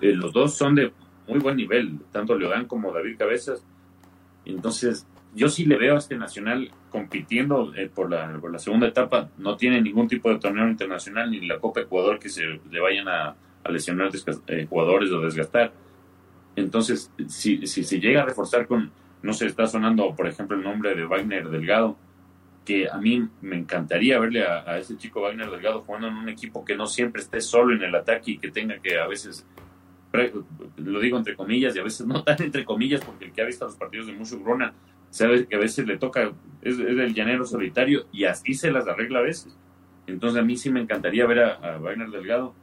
eh, los dos son de muy buen nivel, tanto Leodán como David Cabezas, entonces yo sí le veo a este Nacional compitiendo eh, por, la, por la segunda etapa. No tiene ningún tipo de torneo internacional ni la Copa Ecuador que se le vayan a, lesionar eh, jugadores o desgastar. Entonces, si, si se llega a reforzar con, no se está sonando, por ejemplo, el nombre de Wagner Delgado, que a mí me encantaría verle a, a, ese chico Wagner Delgado jugando en un equipo que no siempre esté solo en el ataque y que tenga que a veces, lo digo entre comillas y a veces no tan entre comillas, porque el que ha visto los partidos de Mushu Grona sabe que a veces le toca, es, el llanero solitario y así se las arregla a veces. Entonces a mí sí me encantaría ver a, Wagner Delgado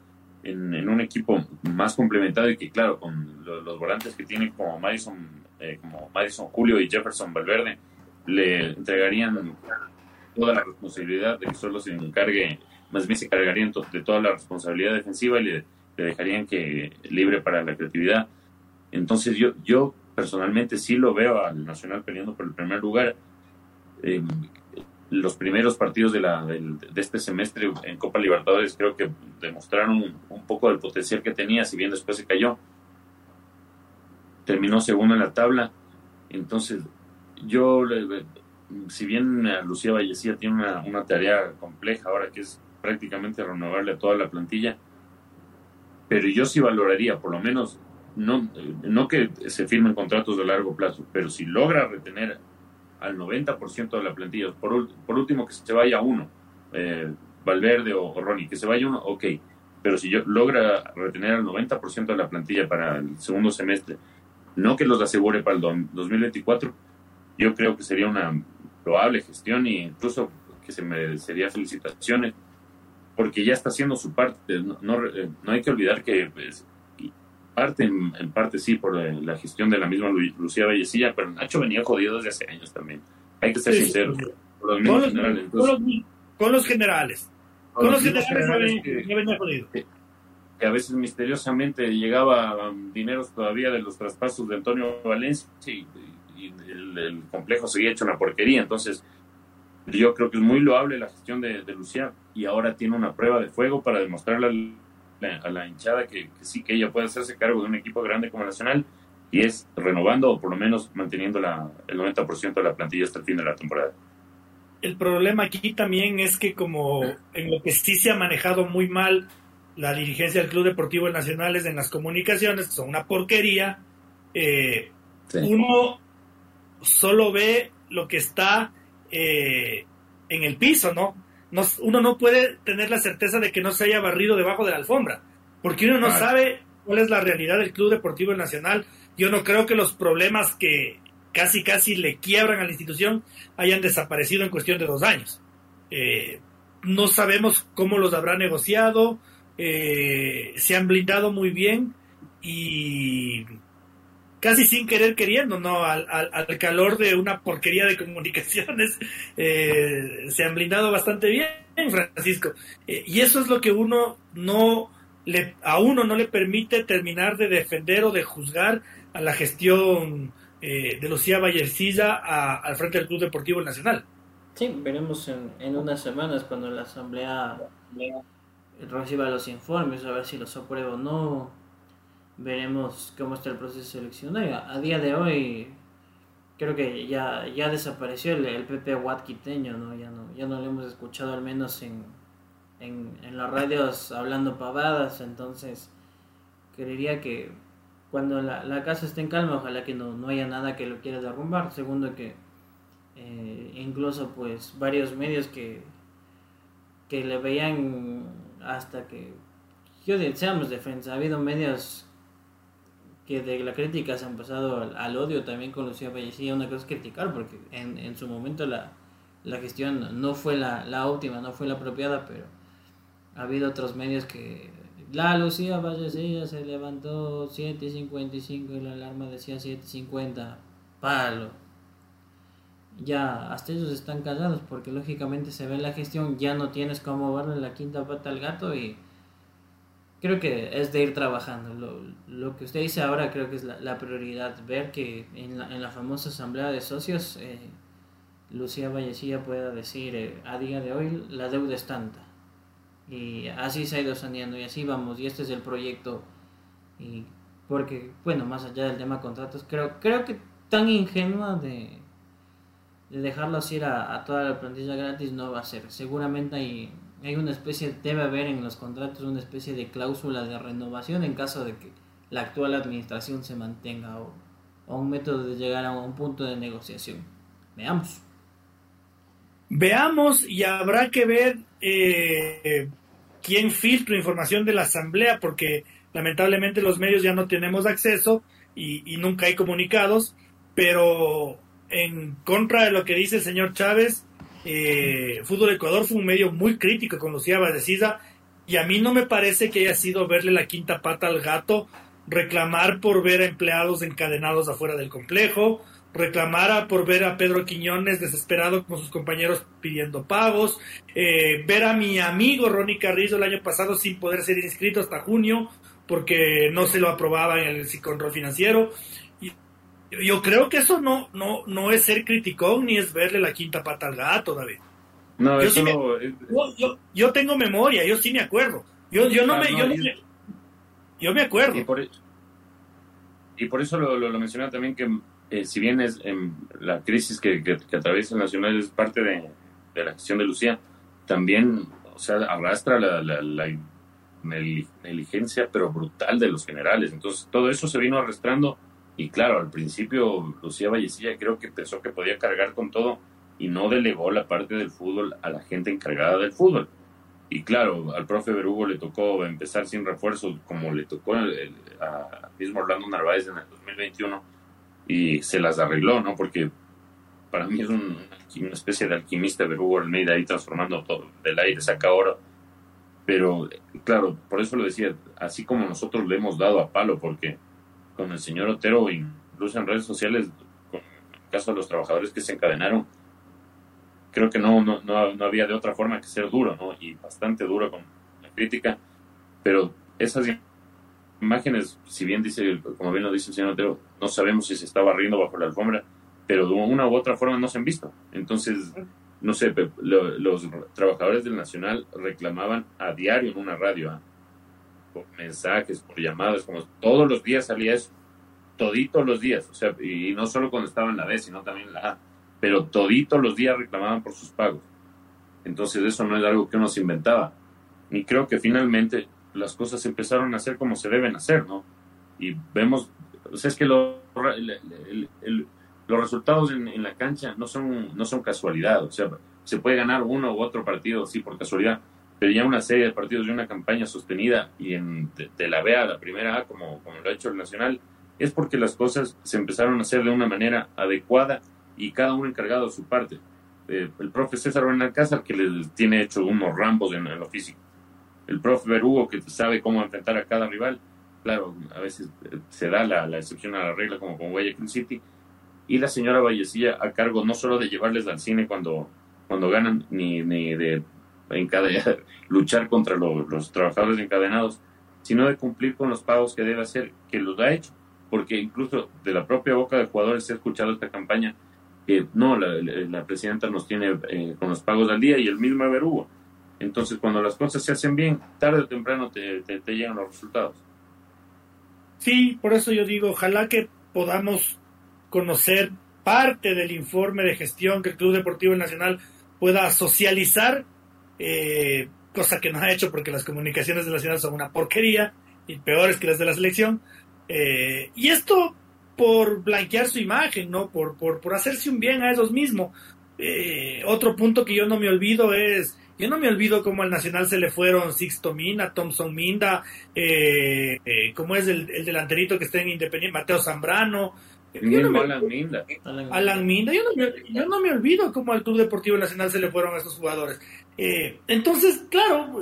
en, un equipo más complementado y que claro, con los, volantes que tiene como Madison, eh, como Madison Julio y Jefferson Valverde, le entregarían toda la responsabilidad de que solo se encargue, más bien se cargarían de toda la responsabilidad defensiva y le, le dejarían que libre para la creatividad. Entonces yo, yo personalmente sí lo veo al Nacional peleando por el primer lugar. los primeros partidos de, la, de, este semestre en Copa Libertadores creo que demostraron un, poco del potencial que tenía, si bien después se cayó. Terminó segundo en la tabla. Entonces, yo, si bien Lucía Vallecía tiene una, una tarea compleja ahora que es prácticamente renovarle a toda la plantilla, pero yo sí valoraría, por lo menos no, no que se firmen contratos de largo plazo, pero si logra retener al 90% de la plantilla, por, último que se vaya uno, eh, Valverde o, Ronnie, que se vaya uno, ok, pero si yo logra retener al 90% de la plantilla para el segundo semestre, no que los asegure para el 2024, yo creo que sería una probable gestión e incluso que se merecería felicitaciones porque ya está haciendo su parte. No, no, eh, no hay que olvidar que pues, parte, en, parte sí, por la gestión de la misma Lucía Vallecilla, pero Nacho venía jodido desde hace años también. Hay que ser sinceros. con, los, generales, con, los, generales. Con los generales. que, venía jodido. Que, a veces misteriosamente llegaba um, dinero todavía de los traspasos de Antonio Valencia y, el, complejo seguía hecho una porquería. Entonces, yo creo que es muy loable la gestión de, de Lucía y ahora tiene una prueba de fuego para demostrarle a la hinchada que, sí que ella puede hacerse cargo de un equipo grande como Nacional y es renovando o por lo menos manteniendo la, el 90% de la plantilla hasta el fin de la temporada. El problema aquí también es que como en lo que sí se ha manejado muy mal la dirigencia del Club Deportivo Nacional es en las comunicaciones, que son una porquería, eh, uno solo ve lo que está eh, en el piso, ¿no? uno no puede tener la certeza de que no se haya barrido debajo de la alfombra, porque uno no sabe cuál es la realidad del Club Deportivo Nacional. Yo no creo que los problemas que casi casi le quiebran a la institución hayan desaparecido en cuestión de dos años. Eh, no sabemos cómo los habrá negociado, eh, se han blindado muy bien y casi sin querer queriendo, ¿no? Al, al, calor de una porquería de comunicaciones, eh, se han blindado bastante bien, Francisco. Eh, y eso es lo que uno no le, a uno no le permite terminar de defender o de juzgar a la gestión eh, de Lucía Vallecilla al frente del Club Deportivo Nacional. Sí, veremos en, en unas semanas cuando la Asamblea reciba los informes, a ver si los aprueba o no. Veremos cómo está el proceso seleccionario. A día de hoy, creo que ya, ya desapareció el, el PP Huatquiteño, ¿no? Ya, ¿no? ya no lo hemos escuchado al menos en, en, en las radios hablando pavadas, entonces creería que cuando la, la, casa esté en calma, ojalá que no, no haya nada que lo quiera derrumbar. Segundo, que eh, incluso pues varios medios que, que le veían hasta que yo seamos defensa, ha habido medios que de la crítica se han pasado al, odio también con Lucía Vallecilla, una cosa es criticar porque en, en su momento la, la gestión no fue la, la óptima, no fue la apropiada, pero ha habido otros medios que la Lucía Vallecilla se levantó 7.55 y la alarma decía 7.50, palo ya hasta ellos están callados porque lógicamente se ve la gestión, ya no tienes cómo darle la quinta pata al gato y creo que es de ir trabajando. Lo, lo que usted dice ahora creo que es la, prioridad, ver que en la, en la, famosa asamblea de socios eh, Lucía Vallecilla pueda decir eh, a día de hoy la deuda es tanta. Y así se ha ido saneando y así vamos y este es el proyecto. Y porque, bueno, más allá del tema contratos, creo, creo que tan ingenua de de dejarlos ir a, toda la plantilla gratis no va a ser. Seguramente hay, hay una especie, debe haber en los contratos una especie de cláusula de renovación en caso de que la actual administración se mantenga o, un método de llegar a un punto de negociación. Veamos. Veamos y habrá que ver eh, quién filtra información de la asamblea porque lamentablemente los medios ya no tenemos acceso y nunca hay comunicados, pero en contra de lo que dice el señor Chávez, eh, Fútbol Ecuador fue un medio muy crítico con Lucía Badecida y a mí no me parece que haya sido verle la quinta pata al gato, reclamar por ver a empleados encadenados afuera del complejo, reclamar por ver a Pedro Quiñones desesperado con sus compañeros pidiendo pagos, eh, ver a mi amigo Ronnie Carrillo el año pasado sin poder ser inscrito hasta junio porque no se lo aprobaba en el control financiero yo creo que eso no, no, no es ser criticón ni es verle la quinta pata al gato, David. No, yo, eso yo, yo, tengo memoria, yo sí me acuerdo. Yo, yo no, ah, me, yo, yo, me acuerdo. Y por, e, y por eso lo, lo, mencionaba también que eh, si bien es la crisis que, que, atraviesa el Nacional es parte de, de, la acción de Lucía, también o sea, arrastra la, la, la negligencia pero brutal de los generales. Entonces todo eso se vino arrastrando y claro, al principio Lucía Vallecilla creo que pensó que podía cargar con todo y no delegó la parte del fútbol a la gente encargada del fútbol. Y claro, al profe Berugo le tocó empezar sin refuerzos, como le tocó a mismo Orlando Narváez en el 2021, y se las arregló, ¿no? Porque para mí es una especie de alquimista Berugo Almeida ahí transformando todo, del aire saca oro. Pero claro, por eso lo decía, así como nosotros le hemos dado a palo, porque con el señor Otero, incluso en redes sociales, con el caso de los trabajadores que se encadenaron, creo que no, no, no, había de otra forma que ser duro, ¿no? Y bastante duro con la crítica, pero esas imágenes, si bien dice, como bien lo dice el señor Otero, no sabemos si se estaba riendo bajo la alfombra, pero de una u otra forma no se han visto. Entonces, no sé, los trabajadores del Nacional reclamaban a diario en una radio, ¿ah? Por mensajes, por llamadas, como todos los días salía eso, toditos los días, o sea, y no solo cuando estaba en la D, sino también en la A, pero toditos los días reclamaban por sus pagos. Entonces eso no es algo que uno se inventaba. Y creo que finalmente las cosas empezaron a hacer como se deben hacer, ¿no? Y vemos, o sea, es que los resultados en, en, la cancha no son, no son casualidad, o sea, se puede ganar uno u otro partido, sí, por casualidad, pero ya una serie de partidos y una campaña sostenida y en, de, la B a la primera A, como, como lo ha hecho el Nacional, es porque las cosas se empezaron a hacer de una manera adecuada y cada uno encargado de su parte. eh, el profe César Benalcázar, que le tiene hecho unos rambos en, lo físico. El profe Berugo, que sabe cómo enfrentar a cada rival. Claro, a veces eh, se da la, la excepción a la regla, como con Guayaquil City. Y la señora Vallecilla a cargo no solo de llevarles al cine cuando, cuando ganan, ni, ni de luchar contra los trabajadores encadenados, sino de cumplir con los pagos que debe hacer, que los ha hecho. Porque incluso de la propia boca de jugadores se ha escuchado esta campaña que no, la, presidenta nos tiene eh, con los pagos al día y el mismo Hugo. Entonces, cuando las cosas se hacen bien, tarde o temprano te, te, llegan los resultados. Sí, por eso yo digo, ojalá que podamos conocer parte del informe de gestión que el Club Deportivo Nacional pueda socializar, eh, cosa que no ha hecho porque las comunicaciones de la ciudad son una porquería y peores que las de la selección. Eh, y esto por blanquear su imagen, ¿no? Por, por, por hacerse un bien a ellos mismos. Eh, otro punto que yo no me olvido es, yo no me olvido cómo al Nacional se le fueron Sixto Minda, Thompson Minda, eh, eh cómo es el, el, delanterito que está en Independiente, Mateo Zambrano. Alan Minda. Alan Minda, yo no, me, yo no me olvido cómo al Club Deportivo Nacional se le fueron a esos jugadores. Eh, entonces, claro,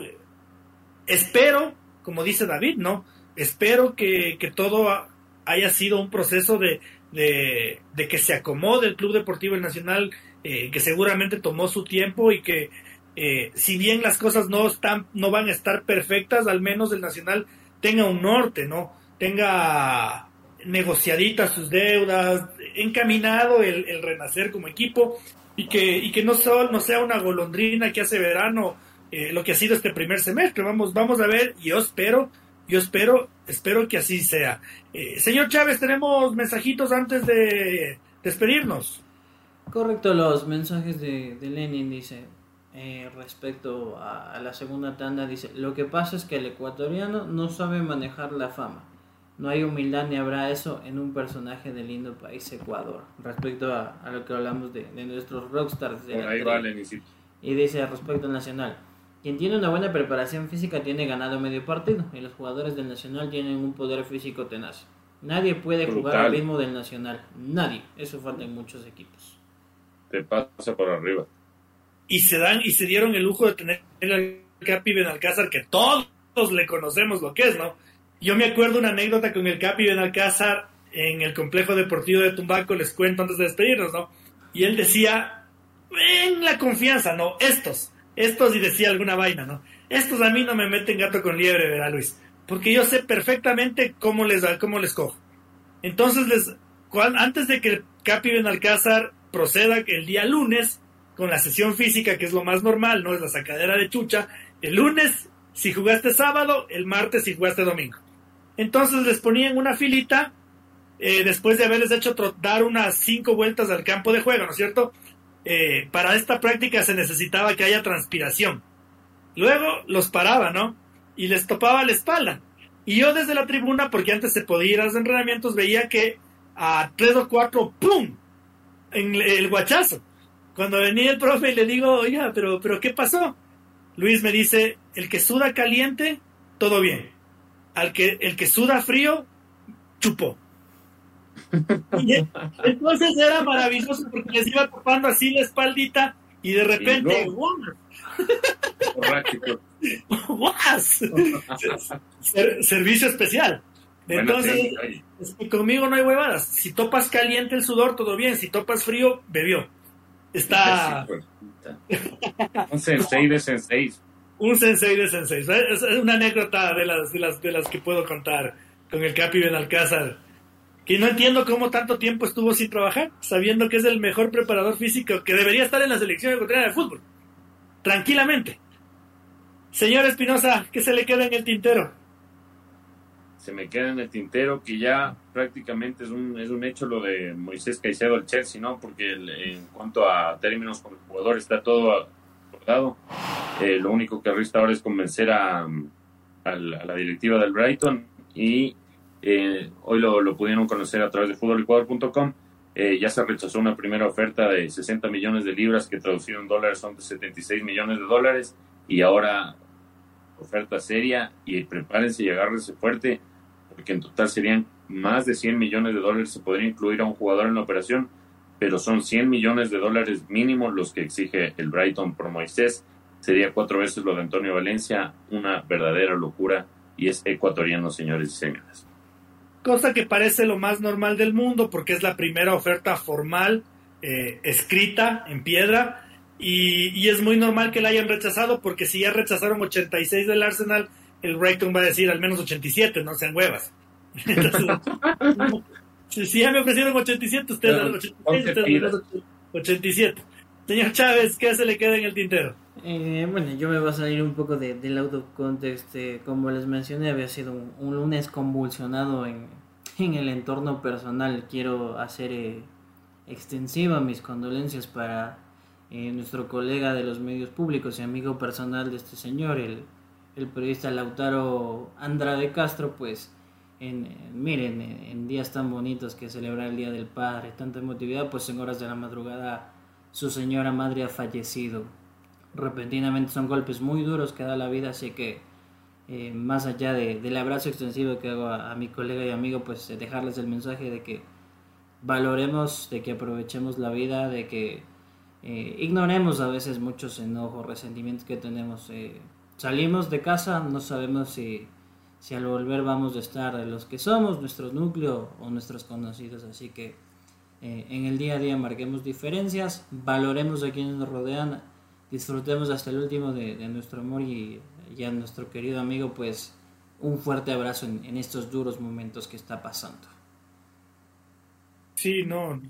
espero, como dice David, ¿no? Espero que, que todo haya sido un proceso de, de, que se acomode el Club Deportivo Nacional, eh, que seguramente tomó su tiempo y que eh, si bien las cosas no están, no van a estar perfectas, al menos el Nacional tenga un norte, ¿no? Tenga negociaditas sus deudas, encaminado el, el renacer como equipo y que, y que no, no sea una golondrina que hace verano eh, lo que ha sido este primer semestre. Vamos, vamos a ver, yo espero yo espero, espero que así sea. Eh, señor Chávez, tenemos mensajitos antes de despedirnos. Correcto, los mensajes de, Lenin dice eh, respecto a, la segunda tanda, dice, lo que pasa es que el ecuatoriano no sabe manejar la fama. No hay humildad ni habrá eso en un personaje del lindo país Ecuador. Respecto a, lo que hablamos de, nuestros rockstars. De ahí vale, y dice respecto al nacional. Quien tiene una buena preparación física tiene ganado medio partido y los jugadores del Nacional tienen un poder físico tenaz. Nadie puede jugar al ritmo del Nacional. Nadie. Eso falta en muchos equipos. Te pasa por arriba. Y se dan y se dieron el lujo de tener al Capi Benalcázar que todos le conocemos lo que es, ¿no? Yo me acuerdo una anécdota con el Capi Benalcázar en el complejo deportivo de Tumbaco, les cuento antes de despedirnos, ¿no? Y él decía, en la confianza, ¿no? Estos, estos, y decía alguna vaina, ¿no? Estos a mí no me meten gato con liebre, ¿verdad, Luis? Porque yo sé perfectamente cómo les, cómo les cojo. Entonces, les, antes de que el Capi Benalcázar proceda el día lunes con la sesión física, que es lo más normal, ¿no? Es la sacadera de chucha. El lunes, si jugaste sábado, el martes, si jugaste domingo. Entonces les ponían una filita, eh, después de haberles hecho dar unas cinco vueltas al campo de juego, ¿no es cierto? Eh, para esta práctica se necesitaba que haya transpiración. Luego los paraba, ¿no? Y les topaba la espalda. Y yo desde la tribuna, porque antes se podía ir a los entrenamientos, veía que a tres o cuatro, ¡pum! En el guachazo. Cuando venía el profe y le digo, oiga, pero, pero ¿qué pasó? Luis me dice, el que suda caliente, todo bien. Al que, el que suda frío, chupó. entonces era maravilloso porque les iba topando así la espaldita y de repente, servicio especial. Entonces, conmigo no hay huevadas. Si topas caliente el sudor, todo bien. Si topas frío, bebió. Está. Un sensei de sensei. Un sensei de sensei. Es una anécdota de las, de las, de las que puedo contar con el Capi Benalcázar y no entiendo cómo tanto tiempo estuvo sin trabajar, sabiendo que es el mejor preparador físico que debería estar en la selección ecuatoriana de fútbol. Tranquilamente. Señor Espinosa, ¿qué se le queda en el tintero? Se me queda en el tintero que ya prácticamente es un, es un hecho lo de Moisés Caicedo al Chelsea, ¿no? Porque en cuanto a términos con el jugador está todo acordado. Eh, lo único que resta ahora es convencer a, la directiva del Brighton y eh, hoy lo, pudieron conocer a través de futbolecuador.com. Eh, ya se rechazó una primera oferta de 60 millones de libras que traducido en dólares son de 76 millones de dólares y ahora oferta seria y prepárense y agárrense fuerte porque en total serían más de 100 millones de dólares se podría incluir a un jugador en la operación pero son 100 millones de dólares mínimo los que exige el Brighton por Moisés. Sería cuatro veces lo de Antonio Valencia, una verdadera locura y es ecuatoriano, señores y señoras. Cosa que parece lo más normal del mundo porque es la primera oferta formal eh, escrita en piedra y, es muy normal que la hayan rechazado porque si ya rechazaron 86 del Arsenal, el Brighton va a decir al menos 87, no sean huevas. si, ya me ofrecieron 87, ustedes dan 86, 87. Señor Chávez, ¿qué se le queda en el tintero? Eh, bueno, yo me voy a salir un poco de, del auto contexto. Como les mencioné, había sido un, lunes convulsionado en, en, el entorno personal. Quiero hacer eh, extensiva mis condolencias para eh, nuestro colega de los medios públicos y amigo personal de este señor, el, el periodista Lautaro Andrade Castro, pues en, miren, en, días tan bonitos que celebrar el Día del Padre, tanta emotividad, pues en horas de la madrugada su señora madre ha fallecido. Repentinamente son golpes muy duros que da la vida, así que eh, más allá de, del abrazo extensivo que hago a, mi colega y amigo, pues dejarles el mensaje de que valoremos, de que aprovechemos la vida, de que eh, ignoremos a veces muchos enojos, resentimientos que tenemos. Eh, salimos de casa, no sabemos si, si al volver vamos a estar los que somos, nuestro núcleo o nuestros conocidos. Así que eh, en el día a día marquemos diferencias, valoremos a quienes nos rodean, disfrutemos hasta el último de, nuestro amor y, a nuestro querido amigo, pues un fuerte abrazo en, estos duros momentos que está pasando. Sí, no,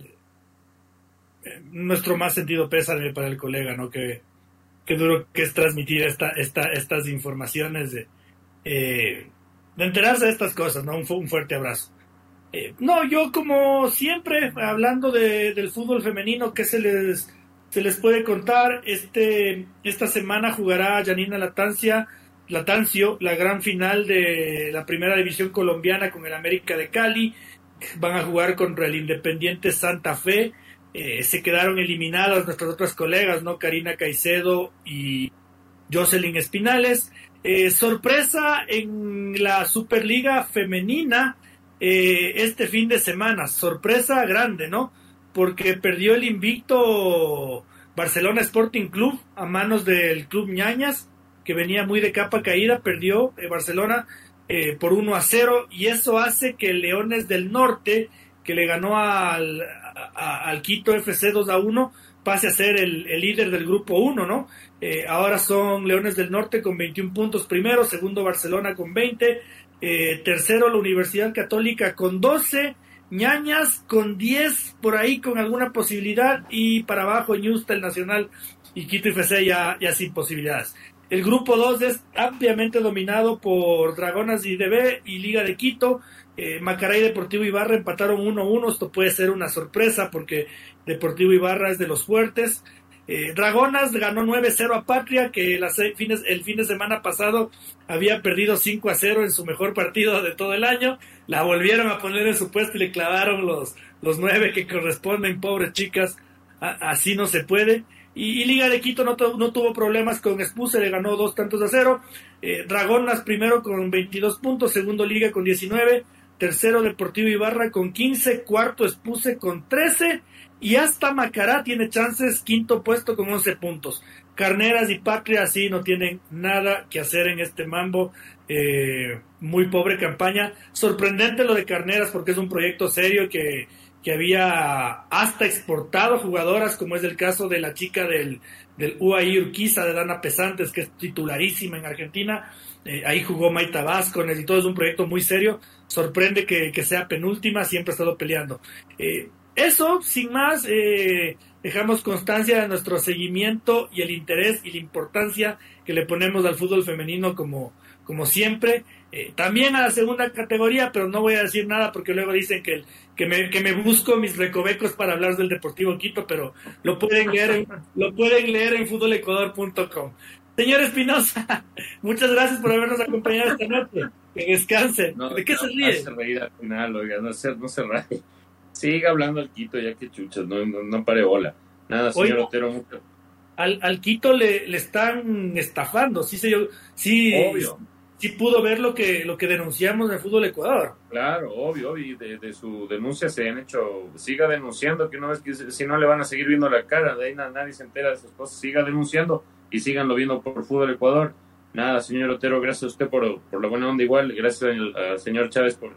nuestro más sentido pésame para el colega, ¿no? Que, que duro que es transmitir esta, esta, estas informaciones de, eh, de enterarse de estas cosas, ¿no? Un, fuerte abrazo. Eh, no, yo como siempre, hablando de, del fútbol femenino, ¿qué se les, se les puede contar? Este, esta semana jugará Janina Latancia, Latancio, la gran final de la primera división colombiana con el América de Cali. Van a jugar contra el Independiente Santa Fe. Eh, se quedaron eliminadas nuestras otras colegas, ¿no? Karina Caicedo y Jocelyn Espinales. Eh, sorpresa en la Superliga Femenina eh, este fin de semana. Sorpresa grande, ¿no? Porque perdió el invicto Barcelona Sporting Club a manos del Club Ñañas, que venía muy de capa caída. Perdió Barcelona por 1 a 0 y eso hace que Leones del Norte, que le ganó al, al Quito FC 2 a 1 pase a ser el, líder del grupo 1, ¿no? Eh, ahora son Leones del Norte con 21 puntos primero, segundo Barcelona con 20, eh, tercero la Universidad Católica con 12, Ñañas con 10, por ahí con alguna posibilidad, y para abajo Ñusta, el Nacional y Quito FC ya, ya sin posibilidades. El grupo 2 es ampliamente dominado por Dragonas IDB y Liga de Quito, eh, Macaray Deportivo Ibarra empataron 1-1. Esto puede ser una sorpresa porque Deportivo Ibarra es de los fuertes. Eh, Dragonas ganó 9-0 a Patria, que fines, el fin de semana pasado había perdido 5-0 en su mejor partido de todo el año. La volvieron a poner en su puesto y le clavaron los, los 9 que corresponden, pobres chicas. así no se puede. Y, Liga de Quito no, no, tuvo problemas con Expuse, le ganó dos tantos a cero. Eh, Dragonas primero con 22 puntos, segundo Liga con 19 tercero Deportivo Ibarra con 15, cuarto Espuse con 13 y hasta Macará tiene chances, quinto puesto con 11 puntos. Carneras y Patria sí no tienen nada que hacer en este mambo, eh, muy pobre campaña. Sorprendente lo de Carneras porque es un proyecto serio que, que había hasta exportado jugadoras, como es el caso de la chica del, del UAI Urquiza de Dana Pesantes, que es titularísima en Argentina. Eh, ahí jugó Maita Vázquez y todo es un proyecto muy serio. Sorprende que, sea penúltima, siempre ha estado peleando. Eh, eso, sin más, eh, dejamos constancia de nuestro seguimiento y el interés y la importancia que le ponemos al fútbol femenino como, como siempre. también a la segunda categoría, pero no voy a decir nada porque luego dicen que, que, me, que me busco mis recovecos para hablar del Deportivo Quito, pero lo pueden leer en, lo pueden leer en futbolecuador.com. Señor Espinosa, muchas gracias por habernos acompañado esta noche. Que descanse. ¿De qué se ríe? No reír al final, oiga, no se, no se ríe. Siga hablando al Quito, ya que chuchas, no, no, no pare bola. Nada, señor Otero, mucho. Al, al Quito le, le están estafando, sí, señor. Sí, Obvio. sí pudo ver lo que, lo que denunciamos en el fútbol Ecuador. Claro, obvio, y de, su denuncia se han hecho, siga denunciando, que no es que si no le van a seguir viendo la cara, de ahí nadie se entera de esas cosas, siga denunciando y síganlo viendo por fútbol Ecuador. Nada, señor Otero, gracias a usted por, por la buena onda igual, gracias al, señor Chávez por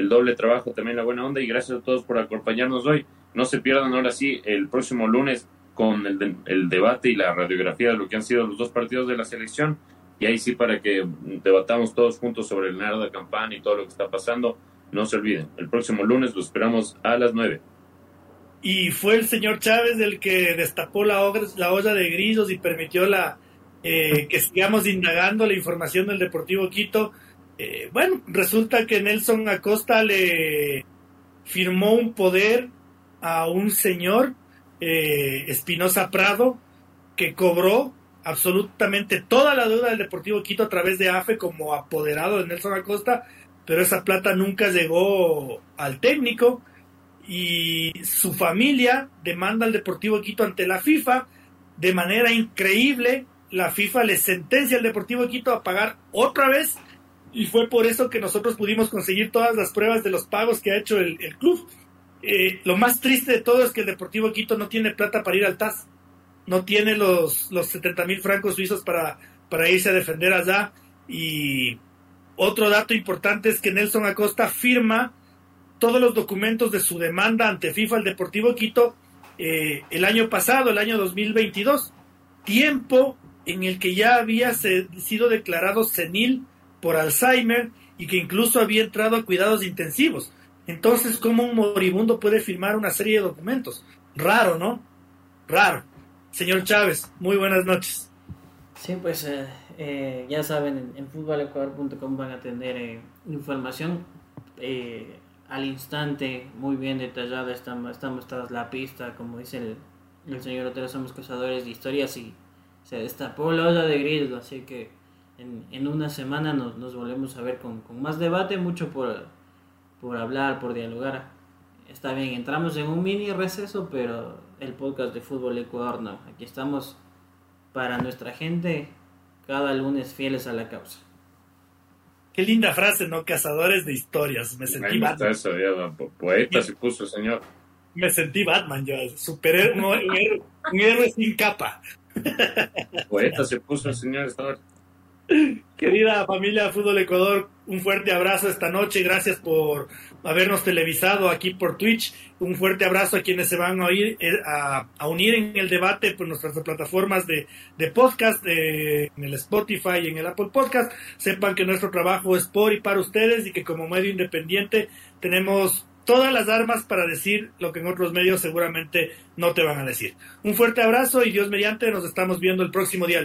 el doble trabajo, también la buena onda, y gracias a todos por acompañarnos hoy. No se pierdan ahora sí el próximo lunes con el, debate y la radiografía de lo que han sido los dos partidos de la selección y ahí sí para que debatamos todos juntos sobre el Narda Campana y todo lo que está pasando. No se olviden, el próximo lunes lo esperamos a las 9. Y fue el señor Chávez el que destapó la, la olla de grillos y permitió la eh, que sigamos indagando la información del Deportivo Quito. Eh, bueno, resulta que Nelson Acosta le firmó un poder a un señor, eh, Espinosa Prado, que cobró absolutamente toda la deuda del Deportivo Quito a través de AFE como apoderado de Nelson Acosta, pero esa plata nunca llegó al técnico y su familia demanda al Deportivo Quito ante la FIFA de manera increíble. La FIFA le sentencia al Deportivo Quito a pagar otra vez y fue por eso que nosotros pudimos conseguir todas las pruebas de los pagos que ha hecho el, club. Eh, lo más triste de todo es que el Deportivo Quito no tiene plata para ir al TAS no tiene los, los 70 mil francos suizos para, para irse a defender allá. Y otro dato importante es que Nelson Acosta firma todos los documentos de su demanda ante FIFA al Deportivo Quito eh, el año pasado, el año 2022, tiempo en el que ya había sido declarado senil por Alzheimer y que incluso había entrado a cuidados intensivos. Entonces, ¿cómo un moribundo puede firmar una serie de documentos? Raro, ¿no? Raro. Señor Chávez, muy buenas noches. Sí, pues eh, eh, ya saben, en, futbolecuador.com van a tener eh, información al instante, muy bien detallada, está, está la pista, como dice el, el señor Otero, somos cazadores de historias y se destapó la olla de grillo, así que en, en una semana nos, nos, volvemos a ver con, con más debate, mucho por, por hablar, por dialogar. Está bien, entramos en un mini receso, pero el podcast de Fútbol Ecuador no. Aquí estamos para nuestra gente, cada lunes fieles a la causa. Qué linda frase, ¿no? Cazadores de historias. Me sentí Me Batman. Eso, ya, poeta se puso, señor. Me sentí Batman, yo. Superhéroe, un, héroe, sin capa. Poeta se puso el señor esta Querida familia de Fútbol Ecuador, un fuerte abrazo esta noche. Gracias por habernos televisado aquí por Twitch. Un fuerte abrazo a quienes se van a, oír, eh, a, unir en el debate por nuestras plataformas de, podcast, en el Spotify y en el Apple Podcast. Sepan que nuestro trabajo es por y para ustedes y que como medio independiente tenemos todas las armas para decir lo que en otros medios seguramente no te van a decir. Un fuerte abrazo y Dios mediante nos estamos viendo el próximo día.